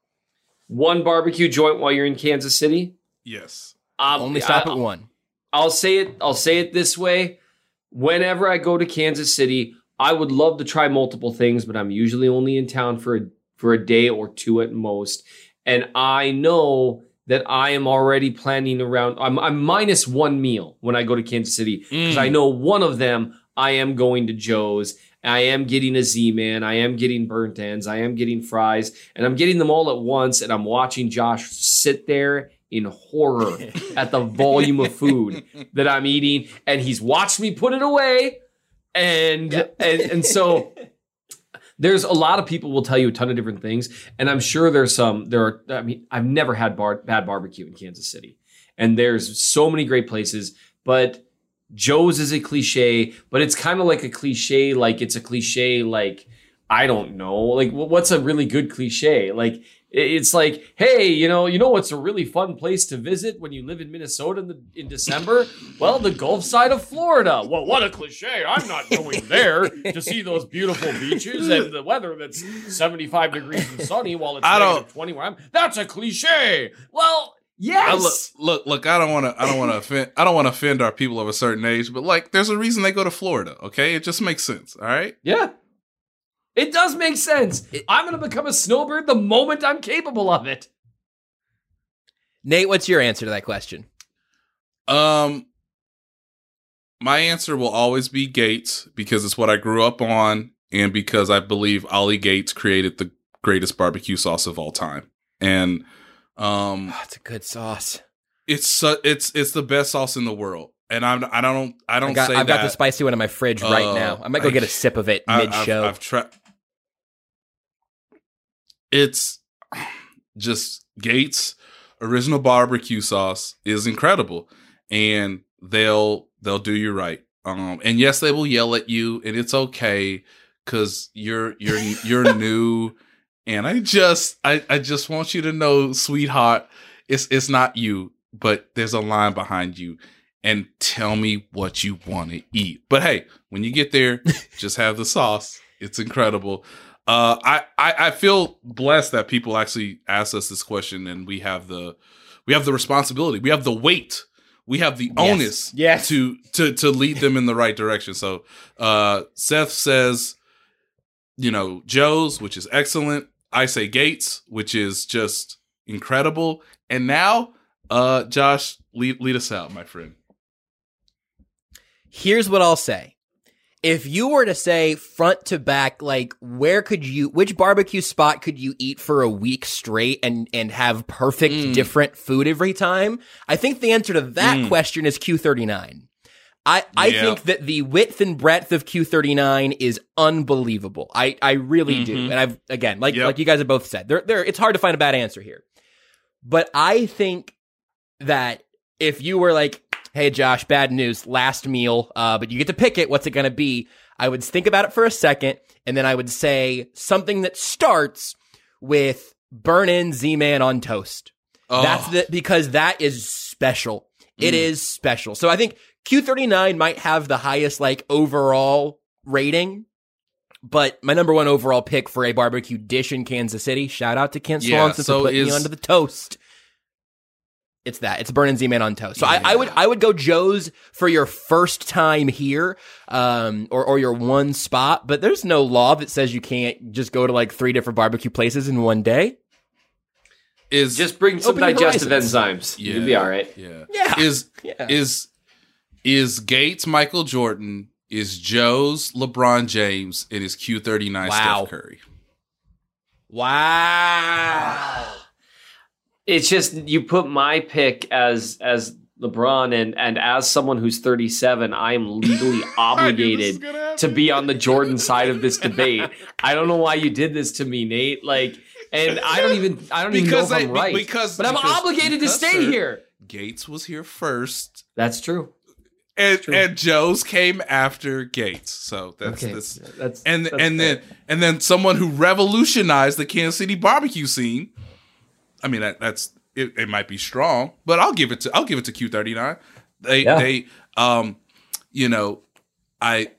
One barbecue joint while you're in Kansas City. Yes. Um, Only stop I- at one. I'll say it. I'll say it this way: whenever I go to Kansas City, I would love to try multiple things, but I'm usually only in town for a, for a day or two at most. And I know that I am already planning around. I'm, I'm minus one meal when I go to Kansas City because I mm. know one of them I am going to Joe's. I am getting a Z-Man. I am getting burnt ends. I am getting fries, and I'm getting them all at once. And I'm watching Josh sit there in horror at the volume of food that I'm eating, and he's watched me put it away, and and and so there's a lot of people will tell you a ton of different things, and I'm sure there's some. There are. I mean, I've never had bar, bad barbecue in Kansas City, and there's so many great places, but. Joe's is a cliche, but it's kind of like a cliche, like it's a cliche, like I don't know, like what's a really good cliche? Like it's like, hey, you know, you know what's a really fun place to visit when you live in Minnesota in, the, in December? Well, the Gulf side of Florida. Well, what a cliche! I'm not going there to see those beautiful beaches and the weather that's 75 degrees and sunny while it's I don't- negative 20 where I'm. That's a cliche. Well, yes. look, look, look. I don't want to. I don't want to offend. I don't want to offend our people of a certain age, but like, there's a reason they go to Florida. Okay, it just makes sense. All right. Yeah. It does make sense. I'm going to become a snowbird the moment I'm capable of it. Nate, what's your answer to that question? Um, my answer will always be Gates because it's what I grew up on, and because I believe Ollie Gates created the greatest barbecue sauce of all time. And um it's a good sauce. it's su- it's it's the best sauce in the world. And I'm I don't I don't I got, say I've that. got the spicy one in my fridge right Uh, now. I might go I- get a sip of it mid show. I've, I've tried. It's just Gates original barbecue sauce is incredible, and they'll they'll do you right. Um, and yes, they will yell at you, and it's okay because you're you're you're new. And I just I, I just want you to know, sweetheart, it's it's not you, but there's a line behind you. And tell me what you want to eat. But hey, when you get there, just have the sauce. It's incredible. Uh, I, I I feel blessed that people actually ask us this question, and we have the we have the responsibility, we have the weight, we have the onus, Yes. to to to lead them in the right direction. So, uh, Seth says, you know, Joe's, which is excellent. I say Gates, which is just incredible. And now, uh, Josh, lead lead us out, my friend. Here's what I'll say. If you were to say front to back, like where could you, which barbecue spot could you eat for a week straight and, and have perfect Mm. different food every time? I think the answer to that Mm. question is Q39. I, I Yeah. think that the width and breadth of Q39 is unbelievable. I, I really do. Mhm. And I've, again, like, Yep. like you guys have both said, there, there, it's hard to find a bad answer here. But I think that if you were like, hey Josh, bad news, last meal, uh, but you get to pick it, what's it gonna be? I would think about it for a second, and then I would say something that starts with burn in Z Man on toast. Oh, That's the because that is special. It Mm. is special. So I think Q39 might have the highest like overall rating. But my number one overall pick for a barbecue dish in Kansas City, shout out to Kent Yeah, Swanson so for putting me is- onto the toast. It's that. It's burning Z Man on toast. So I, I would I would go Joe's for your first time here, um, or or your one spot. But there's no law that says you can't just go to like three different barbecue places in one day. is Just bring some digestive horizons. enzymes. You'll be all right. Yeah, Yeah. Is Yeah. is is Gates Michael Jordan? Is Joe's LeBron James? And is Q thirty nine Wow. Steph Curry? Wow. It's just you put my pick as as LeBron and and as someone who's 37, I am legally obligated to be on the Jordan side of this debate. I don't know why you did this to me, Nate. Like, and I don't even I don't Because even know if I- I'm right. because- but I'm because- obligated because, to stay sir, here. Gates was here first, That's true. and and Joe's came after Gates. So that's Okay, this. that's And that's and fair. then and then someone who revolutionized the Kansas City barbecue scene. I mean that that's it, it might be strong, but I'll give it to I'll give it to Q thirty nine. They Yeah. they um you know I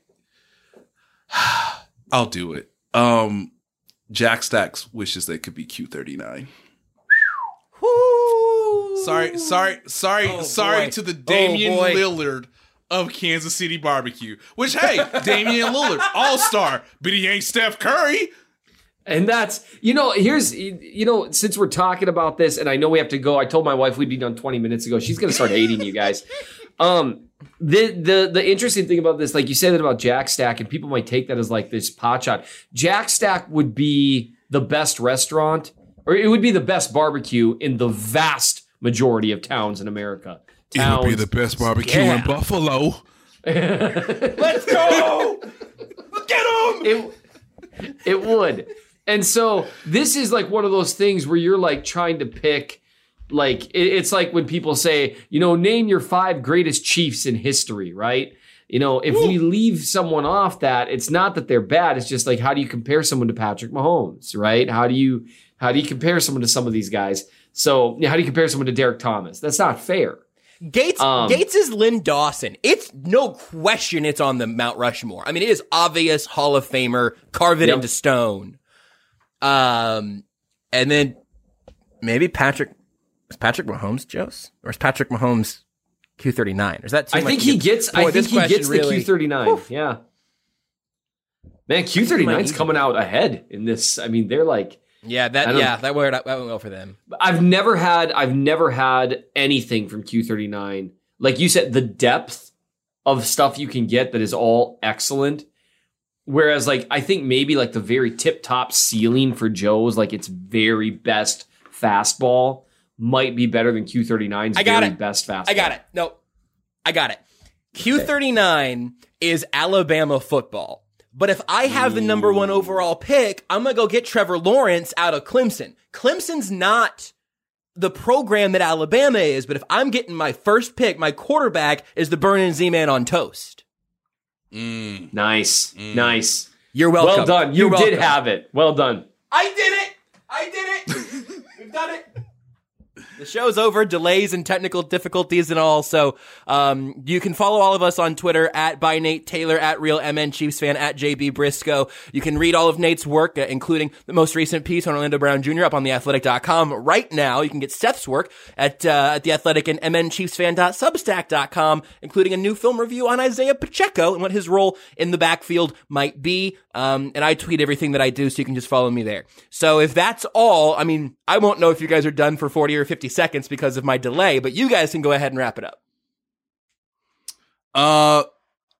I'll do it. Um Jack Stacks wishes they could be Q thirty nine. Sorry, sorry, sorry, Oh, sorry boy. to the Oh, Damian boy. Lillard of Kansas City barbecue. Which hey, Damian Lillard, all star, but he ain't Steph Curry. And that's you know here's you know since we're talking about this and I know we have to go. I told my wife we'd be done 20 minutes ago. She's gonna start hating you guys. Um, the the the interesting thing about this, like you said that about Jack Stack, and people might take that as like this pot shot. Jack Stack would be the best restaurant, or it would be the best barbecue in the vast majority of towns in America. Towns, it would be the best barbecue Yeah. Buffalo. Let's go. Get him. it it would. And so this is like one of those things where you're like trying to pick like it's like when people say, you know, name your five greatest chiefs in history, right? You know, if we leave someone off that, it's not that they're bad, it's just like how do you compare someone to Patrick Mahomes, right? How do you how do you compare someone to some of these guys? So, yeah, how do you compare someone to Derrick Thomas? That's not fair. Gates Um, Gates is Len Dawson. It's no question it's on the Mount Rushmore. I mean, it is obvious Hall of Famer, carve it Yep. into stone. Um, and then maybe Patrick is Patrick Mahomes Joe's or is Patrick Mahomes Q thirty nine? Is that too I much think he gets. Boy, I think he gets really- the Q39. Yeah. Man, Q39's easy. coming out ahead in this. I mean, they're like. Yeah, that yeah that went that went well for them. I've never had. I've never had anything from Q39. Like you said, the depth of stuff you can get that is all excellent. Whereas, like, I think maybe like the very tip top ceiling for Joe's, like its very best fastball, might be better than Q39's I got very it. best fastball. I got it. No, I got it. Q39 is Alabama football. But if I have the number one overall pick, I'm going to go get Trevor Lawrence out of Clemson. Clemson's not the program that Alabama is, but if I'm getting my first pick, my quarterback is the Burning Z Man on toast. Mm. Nice, nice. You're welcome. Well done. You You're did welcome. have it. Well done. I did it! I did it! We've done it! The show's over, delays and technical difficulties and all. So, um, you can follow all of us on Twitter at by Nate Taylor, at Real MN Chiefs fan, at JB Brisco. You can read all of Nate's work, uh, including the most recent piece on Orlando Brown Jr. up on theathletic.com right now. You can get Seth's work at, uh, at the athletic and mnchiefsfan.substack.com, including a new film review on Isaiah Pacheco and what his role in the backfield might be. Um, and I tweet everything that I do, so you can just follow me there. So if that's all, I mean, I won't know if you guys are done for 40 or 50 seconds because of my delay, but you guys can go ahead and wrap it up. Uh,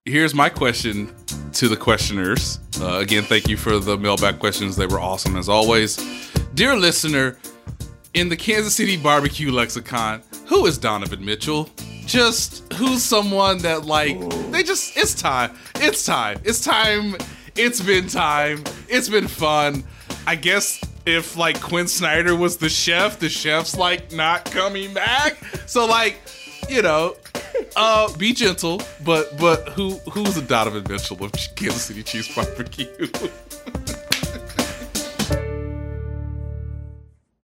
here's my question to the questioners. Uh, again, thank you for the mailback questions. They were awesome as always. Dear listener, in the Kansas City barbecue lexicon, who is Donovan Mitchell? Just who's someone that like they just it's time. It's time. It's time. It's been time. It's been fun. I guess if like Quin Snyder was the chef, the chef's like not coming back. So like, you know, uh, be gentle, but but who who's the Donovan Mitchell of Kansas City Chiefs barbecue?